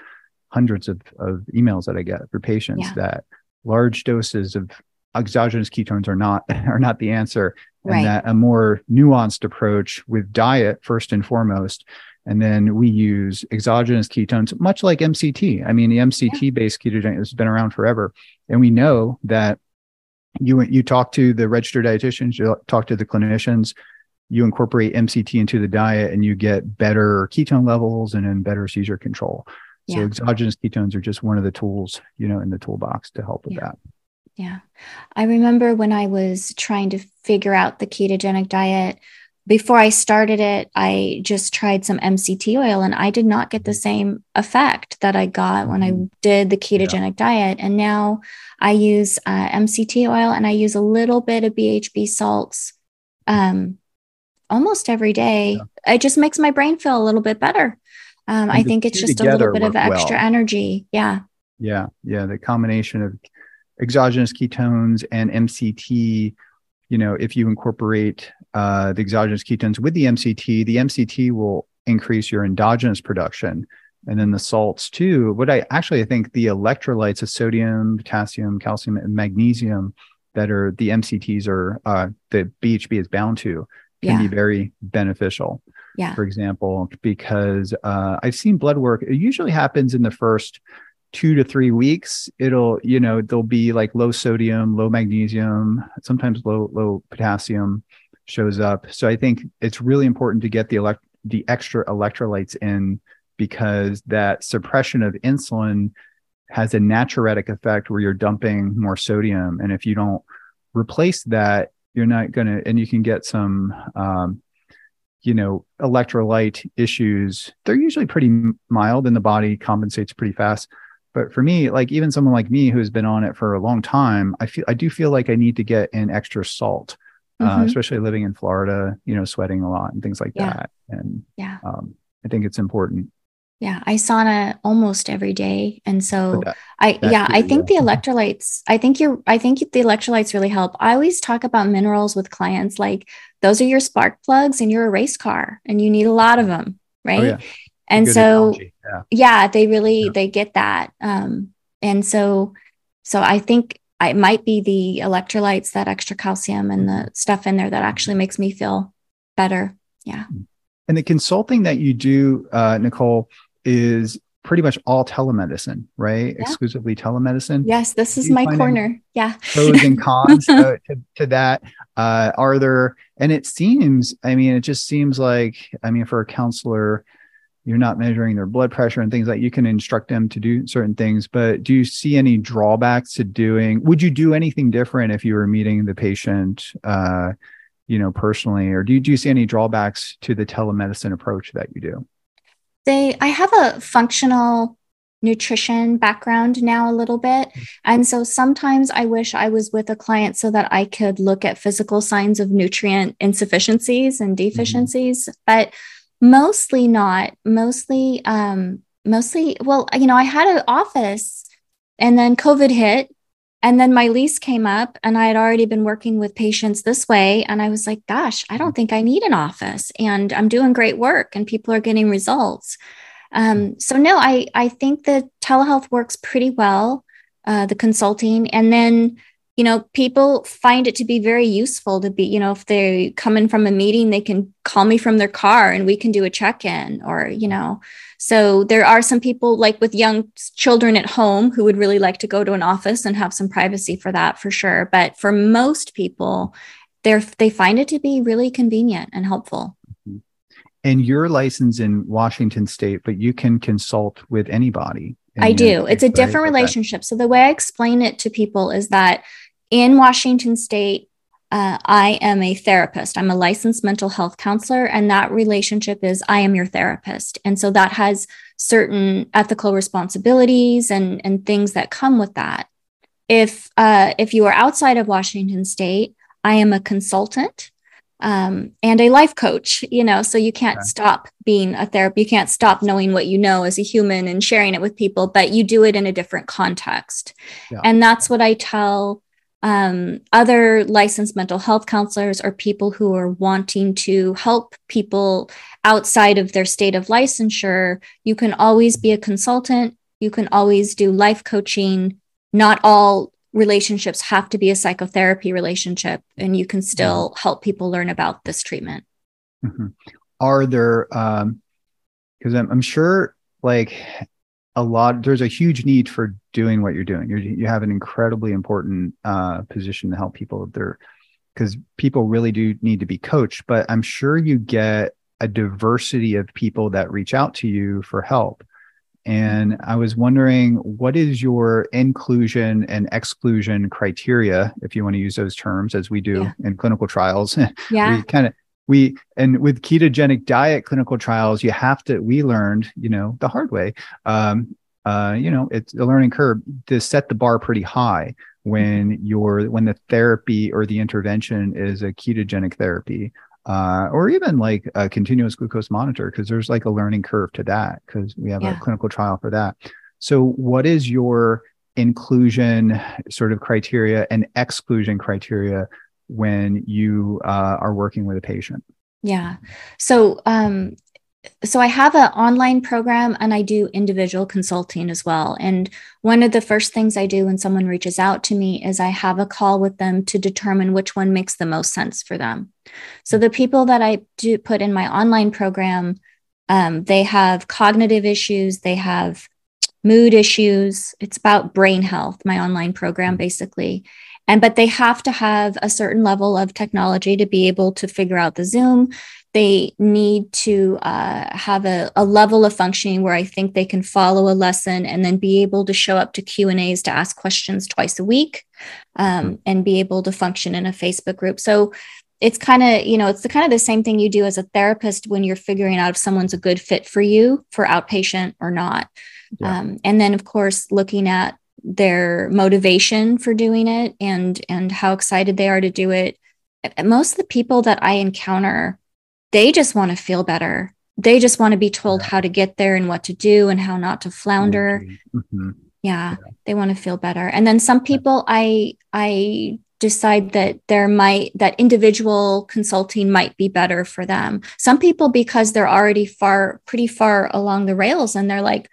hundreds of, of emails that I get for patients yeah. that large doses of exogenous ketones are not are not the answer. And right. that a more nuanced approach with diet first and foremost and then we use exogenous ketones much like mct i mean the mct based ketogenic has been around forever. And we know that you you talk to the registered dietitians you talk to the clinicians you incorporate mct into the diet and you get better ketone levels and then better seizure control so yeah. exogenous ketones are just one of the tools, you know, in the toolbox to help with yeah. that. Yeah. I remember when I was trying to figure out the ketogenic diet, before I started it, I just tried some MCT oil and I did not get the mm-hmm. same effect that I got when I mm-hmm. did the ketogenic yeah. diet. And now I use uh, MCT oil and I use a little bit of BHB salts um, almost every day. Yeah. It just makes my brain feel a little bit better. Um, I think it's just a little bit of extra well. energy. Yeah. Yeah. Yeah. The combination of exogenous ketones and MCT, you know, if you incorporate uh, the exogenous ketones with the MCT, the MCT will increase your endogenous production. And then the salts too. What I actually I think the electrolytes of sodium, potassium, calcium, and magnesium that are the MCTs are uh, the BHB is bound to can yeah. be very beneficial yeah. for example, because uh, I've seen blood work. It usually happens in the first two to three weeks. It'll, you know, there'll be like low sodium, low magnesium, sometimes low low potassium shows up. So I think it's really important to get the elect the extra electrolytes in because that suppression of insulin has a natriuretic effect where you're dumping more sodium, and if you don't replace that, you're not going to, and you can get some um, you know electrolyte issues they're usually pretty mild and the body compensates pretty fast but for me like even someone like me who's been on it for a long time i feel i do feel like i need to get in extra salt uh, mm-hmm. uh, especially living in florida you know sweating a lot and things like yeah. that and yeah um, i think it's important yeah, I sauna almost every day. And so that, I yeah, I think the electrolytes, I think you're I think the electrolytes really help. I always talk about minerals with clients like those are your spark plugs in your race car and you need a lot of them, right? Oh, yeah. And Good so yeah. yeah. they really yeah. they get that. Um and so so I think it might be the electrolytes, that extra calcium and the mm-hmm. stuff in there that actually makes me feel better. Yeah. And the consulting that you do, uh, Nicole, is pretty much all telemedicine, right? Yeah. Exclusively telemedicine. Yes, this is my corner. Yeah. pros and cons to, to, that. Uh, are there, and it seems, I mean, it just seems like, I mean, for a counselor, you're not measuring their blood pressure and things like you can instruct them to do certain things but do you see any drawbacks to doing would you do anything different if you were meeting the patient uh, you know personally or do you, do you see any drawbacks to the telemedicine approach that you do they i have a functional nutrition background now a little bit. Mm-hmm. And so sometimes I wish I was with a client so that I could look at physical signs of nutrient insufficiencies and mm-hmm. deficiencies, mm-hmm. but mostly not. Mostly, um, mostly, well, you know, I had an office and then COVID hit. And then my lease came up, and I had already been working with patients this way. And I was like, gosh, I don't think I need an office. And I'm doing great work, and people are getting results. Um, so no, I I think that telehealth works pretty well, uh, the consulting, and then you know people find it to be very useful to be you know if they come in from a meeting they can call me from their car and we can do a check-in or you know so there are some people like with young children at home who would really like to go to an office and have some privacy for that for sure but for most people they're they find it to be really convenient and helpful mm-hmm. and you're licensed in Washington State, but you can consult with anybody. I do. It's a different right? relationship. So the way I explain it to people is that in Washington State, uh, I am a therapist. I'm a licensed mental health counselor, and that relationship is I am your therapist. And so that has certain ethical responsibilities and and things that come with that. If uh, if you are outside of Washington State, I am a consultant um, and a life coach, you know, so you can't okay. stop being a therapist. You can't stop knowing what you know as a human and sharing it with people, but you do it in a different context. Yeah. And that's what I tell um, other licensed mental health counselors or people who are wanting to help people outside of their state of licensure. You can always be a consultant, you can always do life coaching. Not all relationships have to be a psychotherapy relationship and you can still help people learn about this treatment mm-hmm. are there um because I'm, I'm sure like a lot there's a huge need for doing what you're doing you're, you have an incredibly important uh, position to help people there because people really do need to be coached but i'm sure you get a diversity of people that reach out to you for help and I was wondering, what is your inclusion and exclusion criteria, if you want to use those terms, as we do yeah. in clinical trials? Yeah. we kind of we and with ketogenic diet clinical trials, you have to. We learned, you know, the hard way. Um, uh, you know, it's a learning curve to set the bar pretty high when you're when the therapy or the intervention is a ketogenic therapy uh, or even like a continuous glucose monitor, because there's like a learning curve to that, because we have yeah. a clinical trial for that. So, what is your inclusion sort of criteria and exclusion criteria when you uh, are working with a patient? Yeah. So, um, so I have an online program and I do individual consulting as well. And one of the first things I do when someone reaches out to me is I have a call with them to determine which one makes the most sense for them. So the people that I do put in my online program, um, they have cognitive issues, they have mood issues. It's about brain health, my online program, basically. And but they have to have a certain level of technology to be able to figure out the Zoom they need to uh, have a, a, level of functioning where i think they can follow a lesson and then be able to show up to q and a's to ask questions twice a week um, mm-hmm. and be able to function in a facebook group so it's kind of you know it's the kind of the same thing you do as a therapist when you're figuring out if someone's a good fit for you for outpatient or not yeah. um, and then of course looking at their motivation for doing it and and how excited they are to do it most of the people that i encounter they just want to feel better. They just want to be told how to get there and what to do and how not to flounder. Mm-hmm. Yeah, yeah, they want to feel better. And then some people I I decide that there might that individual consulting might be better for them. Some people because they're already far pretty far along the rails and they're like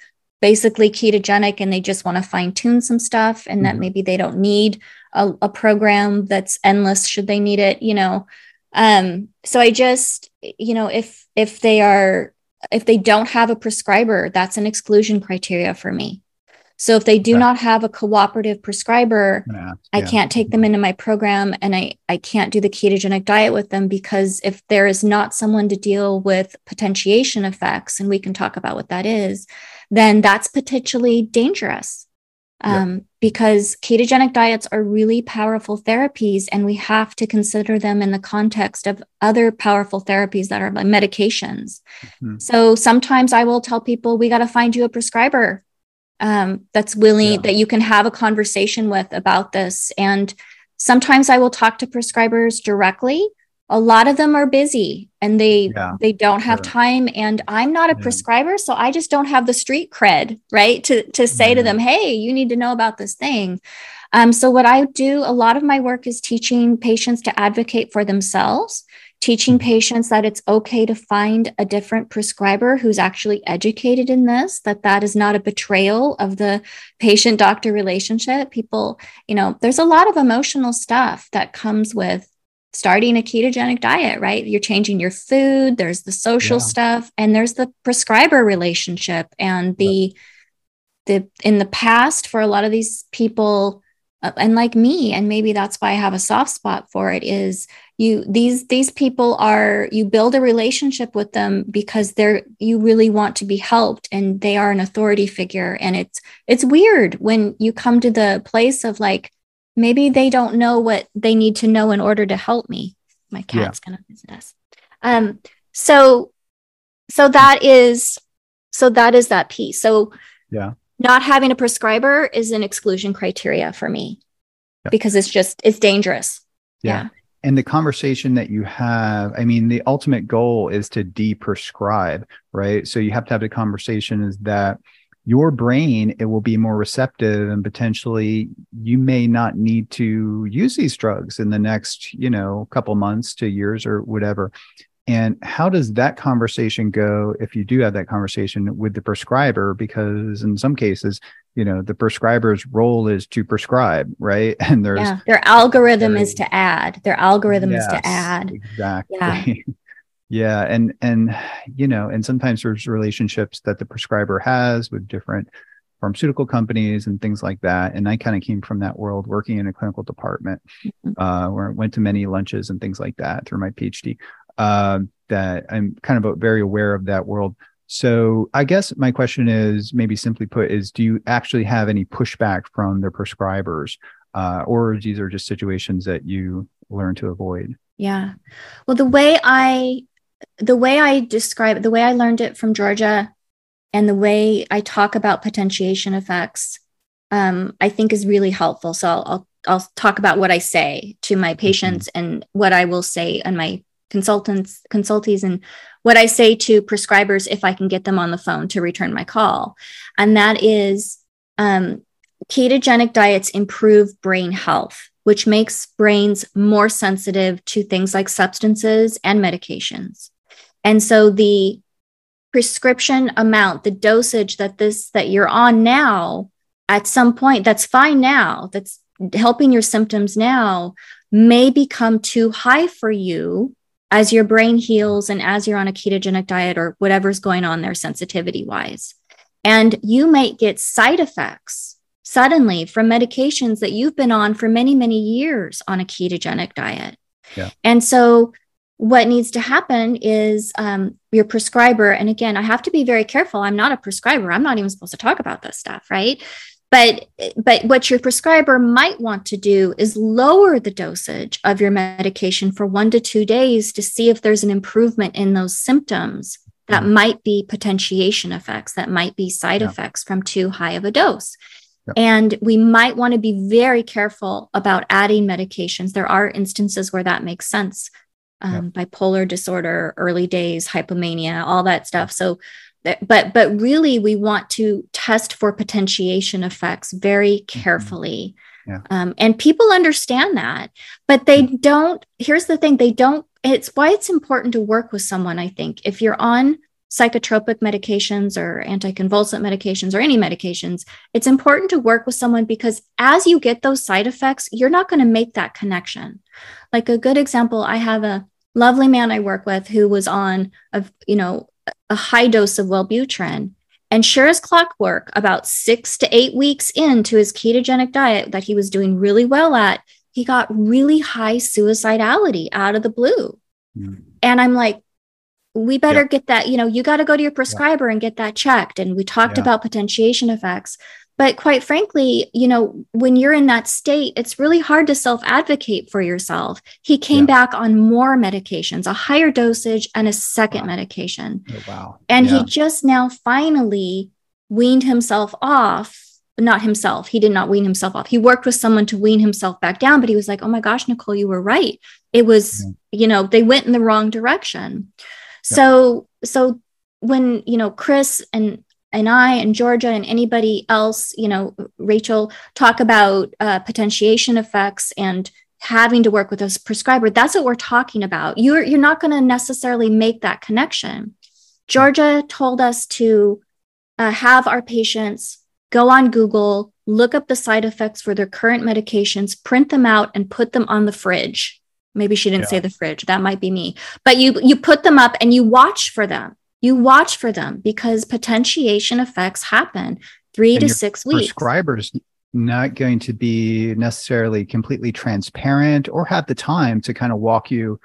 basically ketogenic and they just want to fine tune some stuff and mm-hmm. that maybe they don't need a, a program that's endless should they need it, you know. Um, so I just, you know, if if they are if they don't have a prescriber, that's an exclusion criteria for me. So if they do not have a cooperative prescriber, Yeah. I can't take them into my program and I, I can't do the ketogenic diet with them because if there is not someone to deal with potentiation effects, and we can talk about what that is, then that's potentially dangerous. Yeah. Um, because ketogenic diets are really powerful therapies, and we have to consider them in the context of other powerful therapies that are like medications. Mhm. So sometimes I will tell people, we got to find you a prescriber um, that's willing Yeah. that you can have a conversation with about this. And sometimes I will talk to prescribers directly. A lot of them are busy and they Yeah. they don't have Sure. time. And I'm not a Yeah. prescriber, so I just don't have the street cred, right? To to say to them, hey, you need to know about this thing. Um, so what I do, a lot of my work is teaching patients to advocate for themselves teaching Mm-hmm. patients that it's okay to find a different prescriber who's actually educated in this that that is not a betrayal of the patient doctor relationship people you know there's a lot of emotional stuff that comes with starting a ketogenic diet right you're changing your food there's the social Yeah. stuff and there's the prescriber relationship and the the in the past for a lot of these people uh, and like me and maybe that's why i have a soft spot for it is you these these people are you build a relationship with them because they're you really want to be helped and they are an authority figure and it's it's weird when you come to the place of like maybe they don't know what they need to know in order to help me my Yeah. cat's gonna visit us um so so that is so that is that piece so Yeah. not having a prescriber is an exclusion criteria for me Yeah. because it's just it's dangerous Yeah. yeah and the conversation that you have i mean the ultimate goal is to de-prescribe right so you have to have the conversation is that your brain it will be more receptive and potentially you may not need to use these drugs in the next you know couple months to years or whatever. And how does that conversation go if you do have that conversation with the prescriber? Because in some cases you know the prescriber's role is to prescribe right? And there's yeah their algorithm is to add. Their algorithm is to add. exactly. Yeah. yeah and and you know and sometimes there's relationships that the prescriber has with different pharmaceutical companies and things like that and i kind of came from that world working in a clinical department Mhm. uh, where i went to many lunches and things like that through my phd um, that i'm kind of very aware of that world. So i guess my question is maybe simply put is do you actually have any pushback from the prescribers uh, or these are just situations that you learn to avoid? Yeah. Well the way i the way i describe the way i learned it from georgia and the way i talk about potentiation effects um, i think is really helpful. So I'll, I'll i'll talk about what i say to my patients and what i will say and my consultants consultees and what i say to prescribers if i can get them on the phone to return my call. And that is um, ketogenic diets improve brain health which makes brains more sensitive to things like substances and medications. And so the prescription amount the dosage that this that you're on now at some point that's fine now that's helping your symptoms now may become too high for you as your brain heals and as you're on a ketogenic diet or whatever's going on there sensitivity wise and you might get side effects suddenly from medications that you've been on for many many years on a ketogenic diet Yeah. and so what needs to happen is um, your prescriber and again i have to be very careful i'm not a prescriber i'm not even supposed to talk about this stuff right but but what your prescriber might want to do is lower the dosage of your medication for one to two days to see if there's an improvement in those symptoms that Mhm. might be potentiation effects that might be side Yeah. effects from too high of a dose Yeah. and we might want to be very careful about adding medications. There are instances where that makes sense um, bipolar disorder early days hypomania all that stuff. So but but really we want to test for potentiation effects very carefully. Yeah. um, and people understand that but they don't here's the thing they don't it's why it's important to work with someone i think. If you're on psychotropic medications or anticonvulsant medications or any medications it's important to work with someone because as you get those side effects you're not going to make that connection like a good example i have a lovely man i work with who was on a you know a high dose of wellbutrin And sure as clockwork, about six to eight weeks into his ketogenic diet that he was doing really well at, he got really high suicidality out of the blue. Mm. And I'm like, we better yeah. get that, you know, you got to go to your prescriber yeah. and get that checked. And we talked yeah. about potentiation effects. But quite frankly, you know, when you're in that state, it's really hard to self advocate for yourself. He came back on more medications, a higher dosage, and a second wow. medication. Oh, wow. And he just now finally weaned himself off. Not himself. He did not wean himself off. He worked with someone to wean himself back down, but he was like, oh my gosh, Nicole, you were right. It was, yeah. you know, they went in the wrong direction. So, so when, you know, Chris and and I and Georgia and anybody else, you know, Rachel, talk about uh, potentiation effects and having to work with a prescriber. That's what we're talking about. You're you're not going to necessarily make that connection. Georgia told us to uh, have our patients go on Google, look up the side effects for their current medications, print them out, and put them on the fridge. Maybe she didn't yeah. say the fridge. That might be me. But you you put them up and you watch for them you watch for them because potentiation effects happen three and to six weeks. Prescribers not going to be necessarily completely transparent or have the time to kind of walk you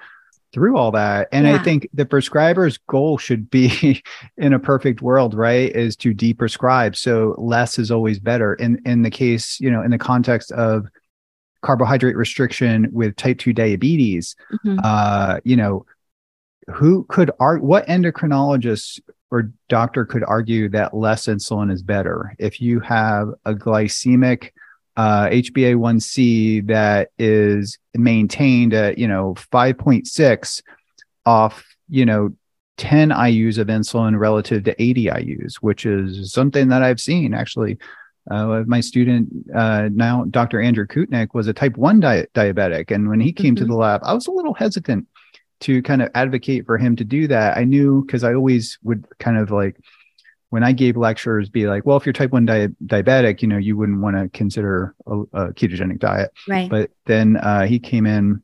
through all that. And yeah. I think the prescriber's goal should be in a perfect world, right? Is to deprescribe. So less is always better. In in the case, you know, in the context of carbohydrate restriction with type 2 diabetes, mm-hmm. uh, you know, who could argue what endocrinologist or doctor could argue that less insulin is better if you have a glycemic uh, HbA1c that is maintained at you know 5.6 off you know 10 IU's of insulin relative to 80 IU's, which is something that I've seen actually. Uh, my student uh, now, Dr. Andrew Koutnik, was a type 1 di- diabetic. And when he came mm-hmm. to the lab, I was a little hesitant to kind of advocate for him to do that, I knew because I always would kind of like when I gave lectures, be like, well, if you're type one di- diabetic, you know, you wouldn't want to consider a, a, ketogenic diet. Right. But then uh, he came in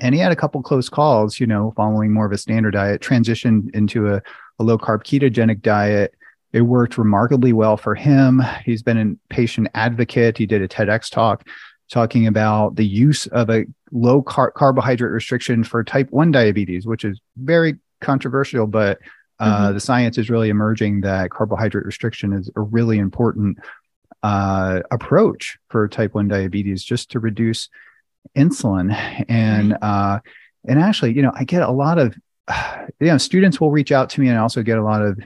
and he had a couple close calls, you know, following more of a standard diet, transitioned into a, a low carb ketogenic diet. It worked remarkably well for him. He's been a patient advocate. He did a TEDx talk talking about the use of a low car- carbohydrate restriction for type 1 diabetes, which is very controversial, but uh, mm-hmm. the science is really emerging that carbohydrate restriction is a really important uh, approach for type 1 diabetes just to reduce insulin. And, uh, and actually, you know, I get a lot of, you know, students will reach out to me and I also get a lot of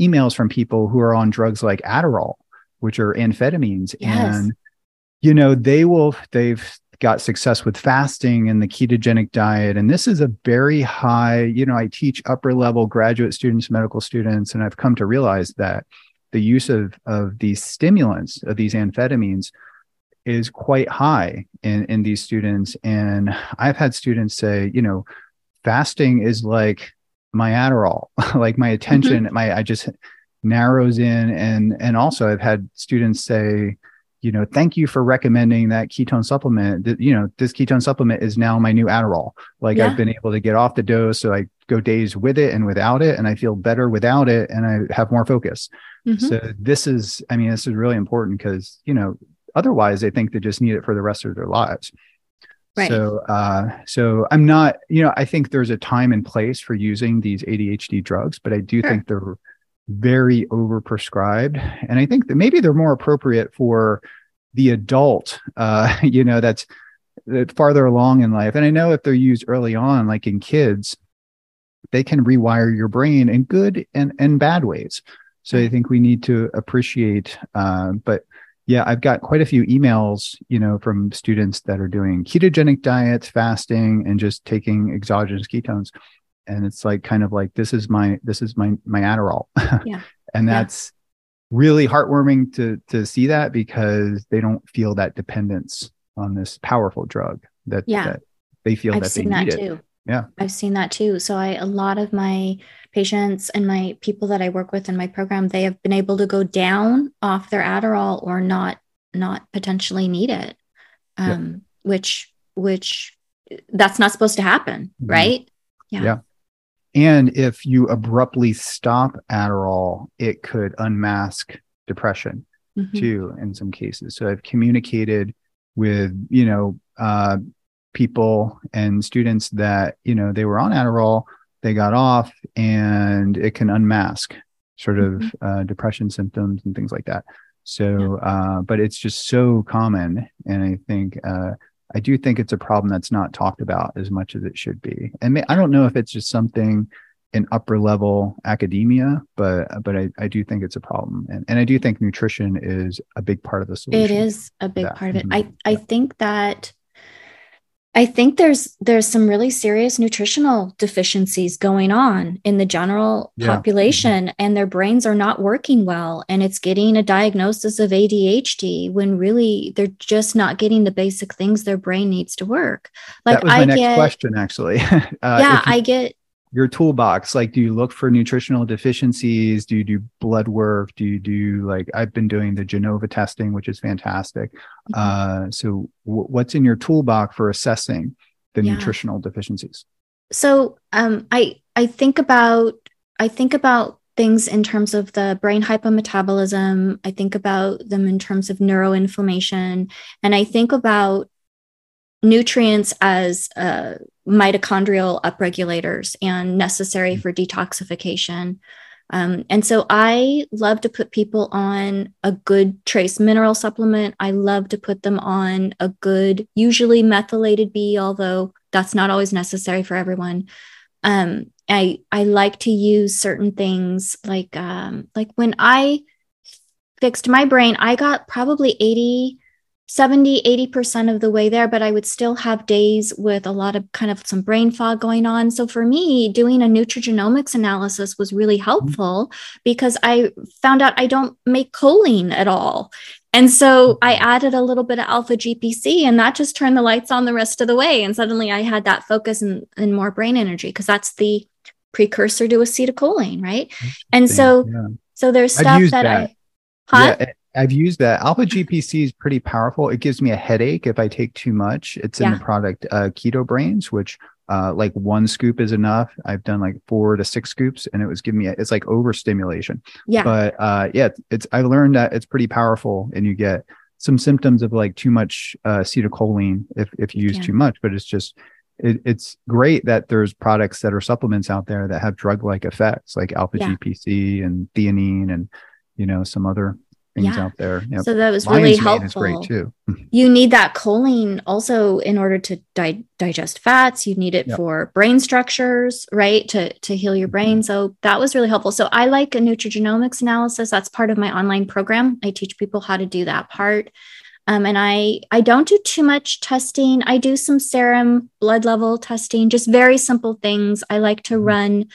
emails from people who are on drugs like Adderall, which are amphetamines. Yes. And you know they will they've got success with fasting and the ketogenic diet and this is a very high you know i teach upper level graduate students medical students and i've come to realize that the use of of these stimulants of these amphetamines is quite high in in these students and i've had students say you know fasting is like my adderall like my attention mm-hmm. my i just narrows in and and also i've had students say you know, thank you for recommending that ketone supplement. That, you know, this ketone supplement is now my new Adderall. Like yeah. I've been able to get off the dose. So I go days with it and without it, and I feel better without it, and I have more focus. Mm-hmm. So this is, I mean, this is really important because, you know, otherwise they think they just need it for the rest of their lives. Right. So, uh, so I'm not, you know, I think there's a time and place for using these ADHD drugs, but I do sure. think they're very overprescribed. And I think that maybe they're more appropriate for the adult, uh, you know, that's, that's farther along in life. And I know if they're used early on, like in kids, they can rewire your brain in good and, and bad ways. So I think we need to appreciate, uh, but yeah, I've got quite a few emails, you know, from students that are doing ketogenic diets, fasting, and just taking exogenous ketones and it's like kind of like this is my this is my my Adderall. Yeah. and that's yeah. really heartwarming to to see that because they don't feel that dependence on this powerful drug that, yeah. that they feel I've that seen they need that it. too. Yeah. I've seen that too. So I a lot of my patients and my people that I work with in my program, they have been able to go down off their Adderall or not not potentially need it. Um, yeah. which which that's not supposed to happen, mm-hmm. right? Yeah. yeah and if you abruptly stop Adderall, it could unmask depression mm-hmm. too in some cases. So I've communicated with, you know, uh, people and students that, you know, they were on Adderall, they got off, and it can unmask sort of mm-hmm. uh, depression symptoms and things like that. So, yeah. uh, but it's just so common. And I think, uh, I do think it's a problem that's not talked about as much as it should be. And I don't know if it's just something in upper level academia, but but I, I do think it's a problem. And, and I do think nutrition is a big part of the solution. It is a big part of it. Mm-hmm. I, I think that I think there's there's some really serious nutritional deficiencies going on in the general yeah. population mm-hmm. and their brains are not working well and it's getting a diagnosis of ADHD when really they're just not getting the basic things their brain needs to work. Like that was my I next get, question actually. uh, yeah, you, I get your toolbox? Like do you look for nutritional deficiencies? Do you do blood work? Do you do like i've been doing the genova testing which is fantastic. Mm-hmm. uh, so w- what's in your toolbox for assessing the yeah. nutritional deficiencies? So um, i i think about i think about things in terms of the brain hypometabolism. I think about them in terms of neuroinflammation. And i think about nutrients as uh, mitochondrial upregulators and necessary for detoxification. Um, and so I love to put people on a good trace mineral supplement. I love to put them on a good, usually methylated B, although that's not always necessary for everyone. Um, I I like to use certain things like um, like when I fixed my brain, I got probably 80 70 80% of the way there but i would still have days with a lot of kind of some brain fog going on so for me doing a nutrigenomics analysis was really mm-hmm. helpful because i found out i don't make choline at all and so i mm-hmm. added a little bit of alpha gpc and that just turned the lights on the rest of the way and suddenly i had that focus and, and more brain energy because that's the precursor to acetylcholine right and so yeah. so there's stuff that, that, i huh? yeah I've used that. Alpha GPC is pretty powerful. It gives me a headache if I take too much. It's in the product uh, Keto Brains, which uh, like one scoop is enough. I've done like four to six scoops, and it was giving me a, it's like overstimulation. Yeah. But uh, yeah, it's I learned that it's pretty powerful, and you get some symptoms of like too much uh, acetylcholine if if you use yeah. too much. But it's just it, it's great that there's products that are supplements out there that have drug like effects, like alpha yeah. GPC and theanine and you know some other things yeah. out there. Yep. So that was really helpful. Is great too. you need that choline also in order to di- digest fats. You need it yep. for brain structures, right? To to heal your brain. Mm-hmm. So that was really helpful. So I like a nutrigenomics analysis. That's part of my online program. I teach people how to do that part. Um, and I I don't do too much testing. I do some serum blood level testing, just very simple things. I like to mm-hmm. run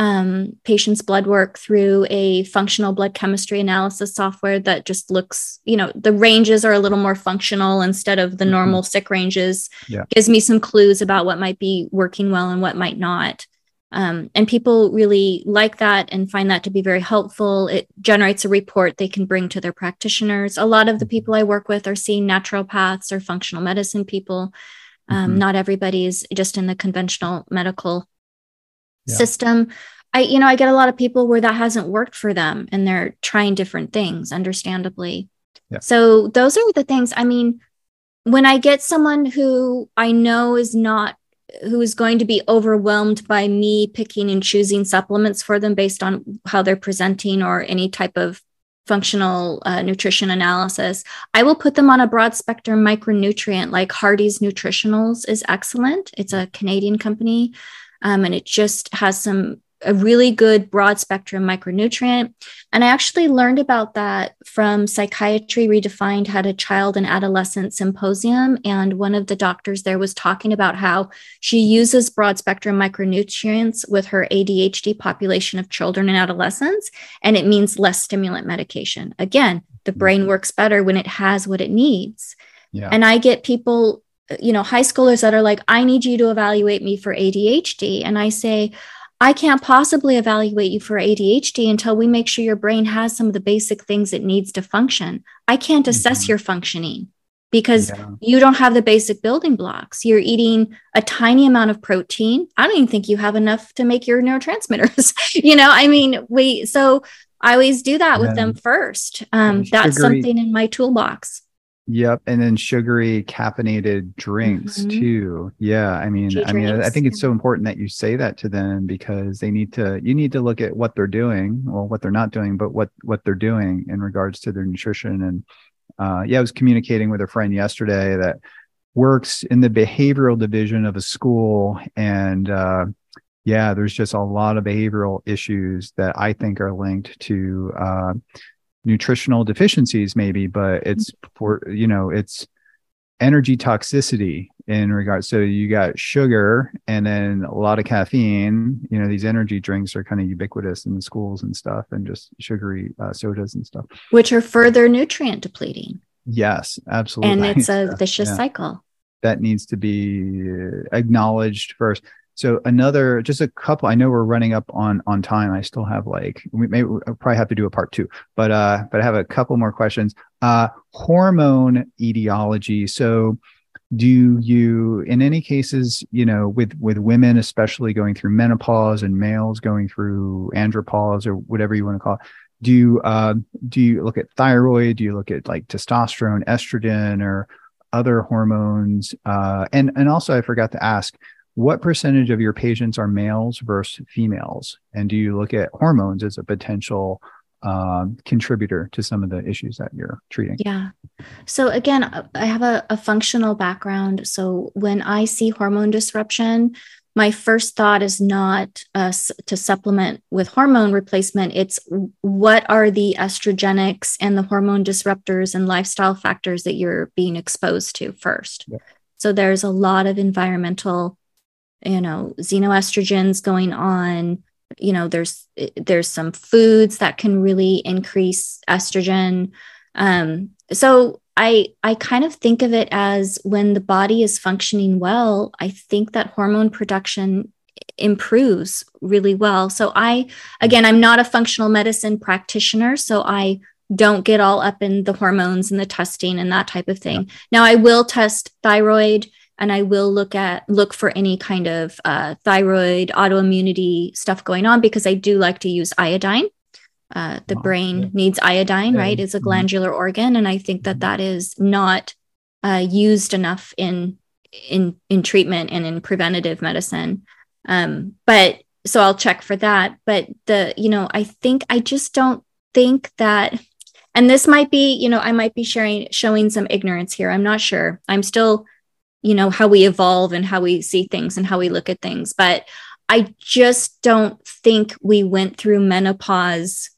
um, patients' blood work through a functional blood chemistry analysis software that just looks, you know, the ranges are a little more functional instead of the mm-hmm. normal sick ranges. Yeah. Gives me some clues about what might be working well and what might not. Um, and people really like that and find that to be very helpful. It generates a report they can bring to their practitioners. A lot of the mm-hmm. people I work with are seeing naturopaths or functional medicine people. Um, mm-hmm. Not everybody is just in the conventional medical yeah. system i you know i get a lot of people where that hasn't worked for them and they're trying different things understandably yeah. so those are the things i mean when i get someone who i know is not who is going to be overwhelmed by me picking and choosing supplements for them based on how they're presenting or any type of functional uh, nutrition analysis, I will put them on a broad spectrum micronutrient like Hardy's Nutritionals is excellent. It's a Canadian company um, and it just has some a really good broad spectrum micronutrient. And I actually learned about that from Psychiatry Redefined had a child and adolescent symposium. And one of the doctors there was talking about how she uses broad spectrum micronutrients with her ADHD population of children and adolescents. And it means less stimulant medication. Again, the brain mm-hmm. works better when it has what it needs. Yeah. And I get people you know, high schoolers that are like, I need you to evaluate me for ADHD. And I say, I can't possibly evaluate you for ADHD until we make sure your brain has some of the basic things it needs to function. I can't assess mm-hmm. your functioning. because yeah. you don't have the basic building blocks. You're eating a tiny amount of protein. I don't even think you have enough to make your neurotransmitters. you know, I mean, we so I always do that with them first. Um, that's something in my toolbox. Yep, and then sugary caffeinated drinks mm-hmm. too. Yeah, I mean, Tea I mean, drinks. I think it's so important that you say that to them because they need to. You need to look at what they're doing, well, what they're not doing, but what what they're doing in regards to their nutrition. And uh, yeah, I was communicating with a friend yesterday that works in the behavioral division of a school, and uh, yeah, there's just a lot of behavioral issues that I think are linked to uh, nutritional deficiencies maybe but it's for you know it's energy toxicity in regards so you got sugar and then a lot of caffeine you know these energy drinks are kind of ubiquitous in the schools and stuff and just sugary uh, sodas and stuff. Which are further nutrient depleting. Yes absolutely. And it's a vicious yeah. cycle. That needs to be acknowledged first so another, just a couple. I know we're running up on on time. I still have like we may we'll probably have to do a part two, but uh, but I have a couple more questions. Uh, hormone etiology. So do you in any cases you know with with women especially going through menopause and males going through andropause or whatever you want to call it do you uh, do you look at thyroid do you look at like testosterone estrogen or other hormones uh, and and also i forgot to ask what percentage of your patients are males versus females? And do you look at hormones as a potential um, contributor to some of the issues that you're treating? Yeah. So, again, I have a, a functional background. So, when I see hormone disruption, my first thought is not uh, to supplement with hormone replacement. It's what are the estrogenics and the hormone disruptors and lifestyle factors that you're being exposed to first. Yeah. So there's a lot of environmental you know xenoestrogens going on. You know there's there's some foods that can really increase estrogen. Um, so i i kind of think of it as when the body is functioning well i think that hormone production improves really well. So i again i'm not a functional medicine practitioner so i don't get all up in the hormones and the testing and that type of thing. Now i will test thyroid and I will look at look for any kind of uh, thyroid autoimmunity stuff going on because I do like to use iodine. Uh, the brain yeah. needs iodine, yeah. right? It's a mm-hmm. glandular mm-hmm. organ, and I think that that is not uh, used enough in in in treatment and in preventative medicine. Um, but so I'll check for that. But the you know I think I just don't think that and this might be you know i might be sharing showing some ignorance here i'm not sure i'm still you know how we evolve and how we see things and how we look at things but i just don't think we went through menopause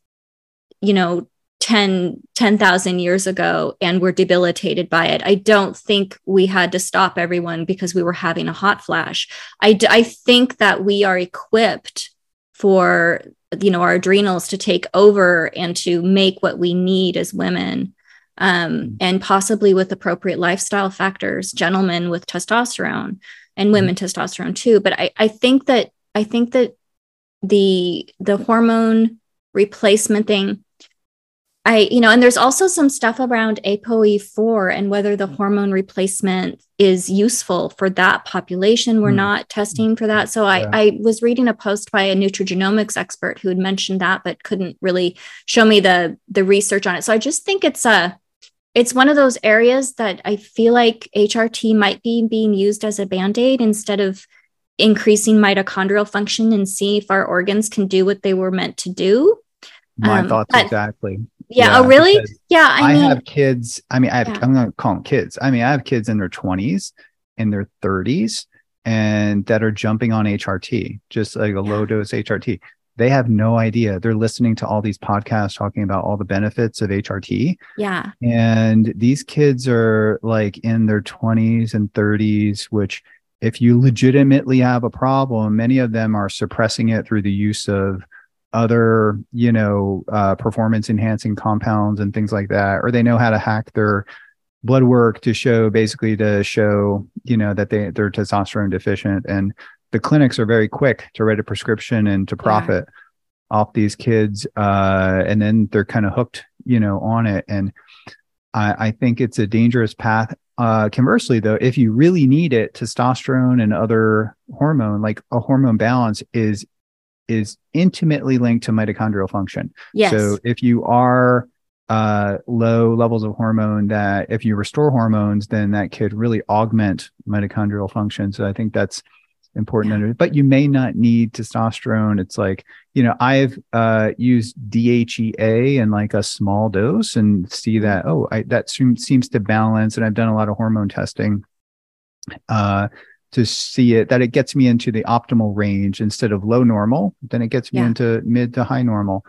you know 10 10,000 years ago and were debilitated by it. I don't think we had to stop everyone because we were having a hot flash. I, I think that we are equipped for you know our adrenals to take over and to make what we need as women um, mm. and possibly with appropriate lifestyle factors, gentlemen with testosterone and mm. women testosterone too. But I, I think that I think that the the hormone replacement thing I, you know, and there's also some stuff around ApoE4 and whether the hormone replacement is useful for that population. We're mm. not testing for that. So yeah. I, I was reading a post by a nutrigenomics expert who had mentioned that, but couldn't really show me the the research on it. So I just think it's a it's one of those areas that I feel like HRT might be being used as a band aid instead of increasing mitochondrial function and see if our organs can do what they were meant to do. My um, thoughts but, exactly. Yeah. yeah. Oh, really? Yeah. I, I mean, have kids. I mean, I have, yeah. I'm going to call them kids. I mean, I have kids in their 20s, in their 30s, and that are jumping on HRT, just like a yeah. low dose HRT they have no idea. They're listening to all these podcasts talking about all the benefits of HRT. Yeah. And these kids are like in their 20s and 30s, which, if you legitimately have a problem, many of them are suppressing it through the use of other, you know, uh, performance enhancing compounds and things like that, or they know how to hack their blood work to show basically to show, you know, that they, they're testosterone deficient. And the clinics are very quick to write a prescription and to profit yeah. off these kids uh, and then they're kind of hooked you know on it and I, I, think it's a dangerous path uh, conversely, though, if you really need it, testosterone and other hormone, like a hormone balance, is is intimately linked to mitochondrial function. Yes. So if you are uh, low levels of hormone, that if you restore hormones, then that could really augment mitochondrial function. So I think that's important. Yeah. But you may not need testosterone. It's like you know I've uh, used DHEA in like a small dose and see mm-hmm. that oh I, that seems to balance. And I've done a lot of hormone testing. Uh, to see it that it gets me into the optimal range instead of low normal then it gets me yeah. into mid to high normal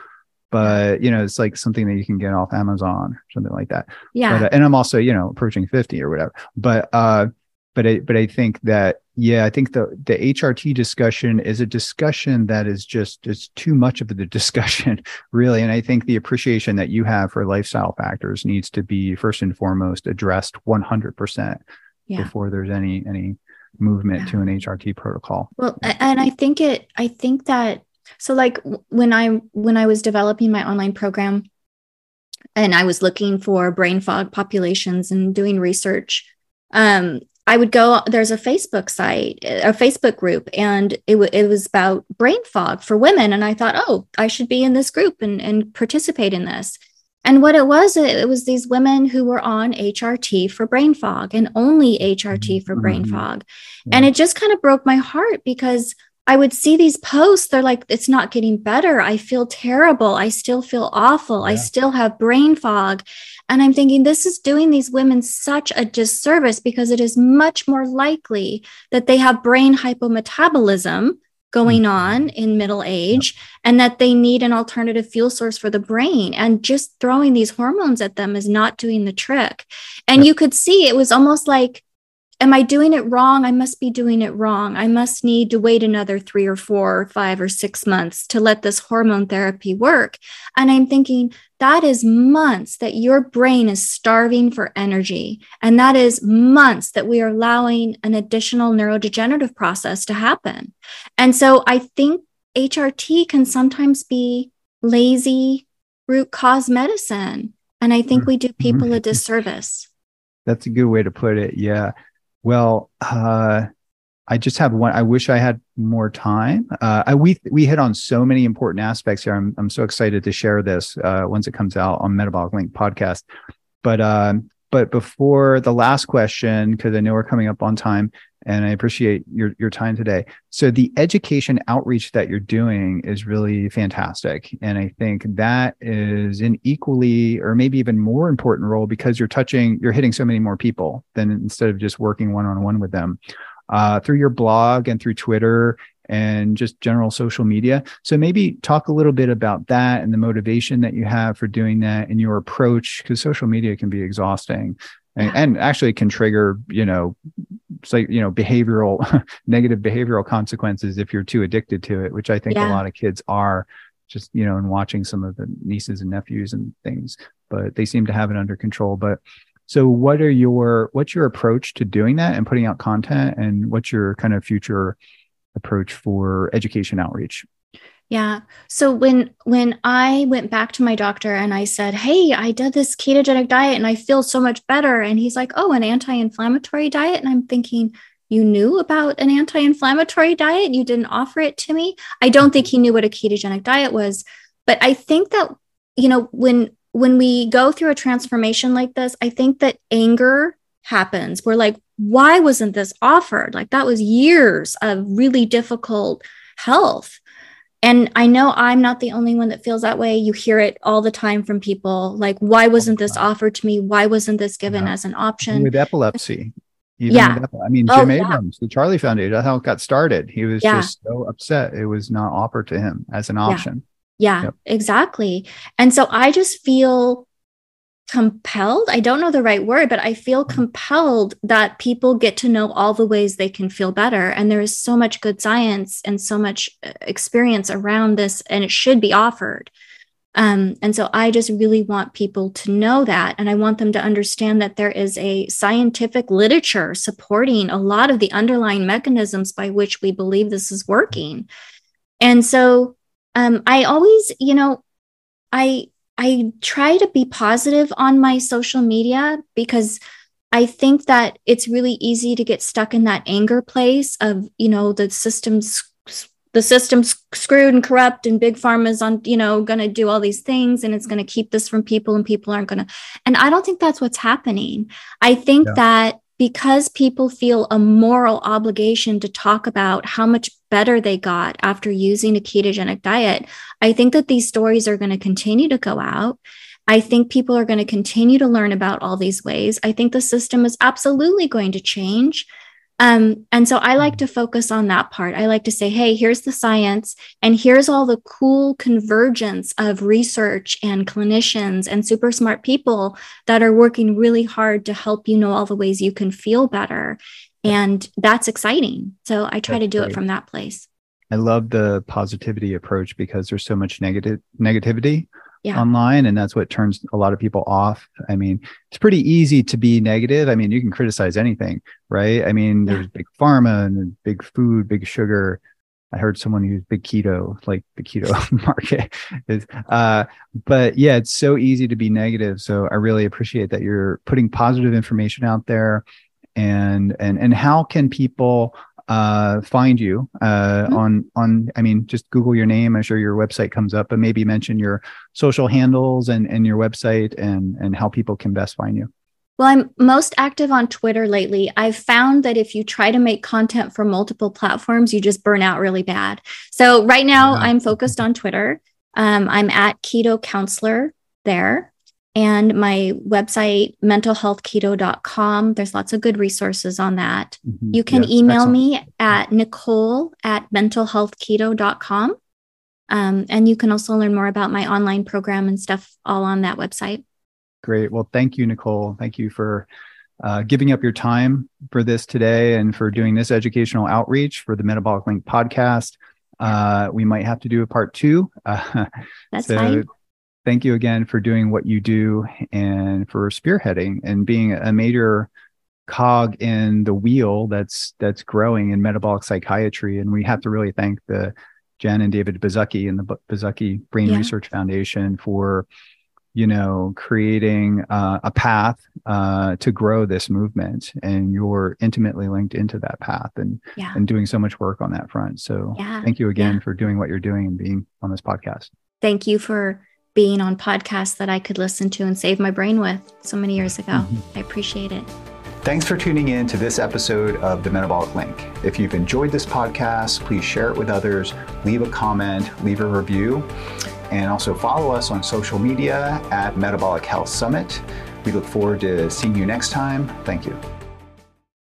but you know it's like something that you can get off amazon or something like that yeah but, uh, and i'm also you know approaching 50 or whatever but uh but I, but I think that yeah, I think the the HRT discussion is a discussion that is just it's too much of the discussion, really. And I think the appreciation that you have for lifestyle factors needs to be first and foremost addressed 100 percent before there's any any movement yeah. to an HRT protocol. Well, and I think it, I think that, so like when I, when I was developing my online program and I was looking for brain fog populations and doing research, um, I would go, there's a Facebook site, a Facebook group, and it, w- it was about brain fog for women. And I thought, oh, I should be in this group and, and participate in this. And what it was, it was these women who were on HRT for brain fog and only HRT for brain mm-hmm. fog. And it just kind of broke my heart because I would see these posts. They're like, it's not getting better. I feel terrible. I still feel awful. Yeah. I still have brain fog. And I'm thinking, this is doing these women such a disservice because it is much more likely that they have brain hypometabolism going mm-hmm. on in middle age and that they need an alternative fuel source for the brain. And just throwing these hormones at them is not doing the trick. And you could see it was almost like am i doing it wrong i must be doing it wrong i must need to wait another 3 or 4 or 5 or 6 months to let this hormone therapy work and i'm thinking that is months that your brain is starving for energy. And that is months that we are allowing an additional neurodegenerative process to happen. And so I think HRT can sometimes be lazy root cause medicine. And I think mm-hmm. we do people a mm-hmm. disservice. That's a good way to put it. Yeah. Well, uh, I just have one. I wish I had more time. Uh, I, we we hit on so many important aspects here. I'm I'm so excited to share this uh, once it comes out on Metabolic Link podcast. But uh, but before the last question, because I know we're coming up on time, and I appreciate your your time today. So the education outreach that you're doing is really fantastic, and I think that is an equally or maybe even more important role because you're touching, you're hitting so many more people than instead of just working one on one with them uh, through your blog and through Twitter and just general social media. So maybe talk a little bit about that and the motivation that you have for doing that and your approach, because social media can be exhausting. And, and, actually can trigger you know like you know behavioral negative behavioral consequences if you're too addicted to it which i think yeah. a lot of kids are just you know and watching some of the nieces and nephews and things but they seem to have it under control but so what are your what's your approach to doing that and putting out content and what's your kind of future approach for education outreach? Yeah. So when when I went back to my doctor and I said, "Hey, I did this ketogenic diet and I feel so much better." And he's like, "Oh, an anti-inflammatory diet?" And I'm thinking, "You knew about an anti-inflammatory diet? You didn't offer it to me?" I don't think he knew what a ketogenic diet was, but I think that you know, when when we go through a transformation like this, I think that anger happens. We're like, why wasn't this offered? Like, that was years of really difficult health. And I know I'm not the only one that feels that way. You hear it all the time from people like, why wasn't this offered to me? Why wasn't this given yeah. as an option? With epilepsy. yeah. With, I mean, oh, Jim oh, Abrahams, yeah. the Charlie Foundation, that's how it got started. He was yeah. just so upset. It was not offered to him as an option. Yeah, yep. exactly. And so I just feel compelled. I don't know the right word, but I feel mm-hmm. compelled that people get to know all the ways they can feel better. And there is so much good science and so much uh, experience around this, and it should be offered. Um, and so I just really want people to know that. And I want them to understand that there is a scientific literature supporting a lot of the underlying mechanisms by which we believe this is working. And so um, I always, you know, I I try to be positive on my social media because I think that it's really easy to get stuck in that anger place of, you know, the system's the system's screwed and corrupt and big pharma's on you know going to do all these things and it's going to keep this from people and people aren't going to and i don't think that's what's happening i think yeah. that because people feel a moral obligation to talk about how much better they got after using a ketogenic diet i think that these stories are going to continue to go out I think people are going to continue to learn about all these ways. I think the system is absolutely going to change. Um, and so I like to focus on that part. I like to say, hey, here's the science, and here's all the cool convergence of research and clinicians and super smart people that are working really hard to help you know all the ways you can feel better. And that's exciting. So I try that's to do great. it from that place. I love the positivity approach because there's so much negative negativity yeah. online and that's what turns a lot of people off. I mean it's pretty easy to be negative. I mean you can criticize anything right? I mean yeah. there's big pharma and big food big sugar. I heard someone use big keto like the keto market is uh but yeah it's so easy to be negative. So i really appreciate that you're putting positive information out there. And and and how can people uh, find you uh, mm-hmm. on on I mean just Google your name. I'm sure your website comes up, but maybe mention your social handles and and your website and and how people can best find you. Well, I'm most active on Twitter lately. I've found that if you try to make content for multiple platforms, you just burn out really bad. So right now, yeah. I'm focused on Twitter. Um, I'm at Keto Counselor there and my website mentalhealthketo.com there's lots of good resources on that. Mm-hmm. you can email excellent. me at nicole at mentalhealthketo.com um, and you can also learn more about my online program and stuff all on that website. Great. Well thank you nicole. Thank you for uh, giving up your time for this today and for doing this educational outreach for the metabolic link podcast. Uh, we might have to do a part two. Uh, that's so fine thank you again for doing what you do and for spearheading and being a major cog in the wheel that's that's growing in metabolic psychiatry and we have to really thank the jen and david Baszucki and the Baszucki brain yeah. research foundation for you know creating uh, a path uh, to grow this movement and you're intimately linked into that path and yeah. and doing so much work on that front so yeah. thank you again for doing what you're doing and being on this podcast thank you for being on podcasts that I could listen to and save my brain with so many years ago. Mm-hmm. I appreciate it. Thanks for tuning in to this episode of The Metabolic Link. If you've enjoyed this podcast, please share it with others, leave a comment, leave a review, and also follow us on social media at Metabolic Health Summit. We look forward to seeing you next time. Thank you.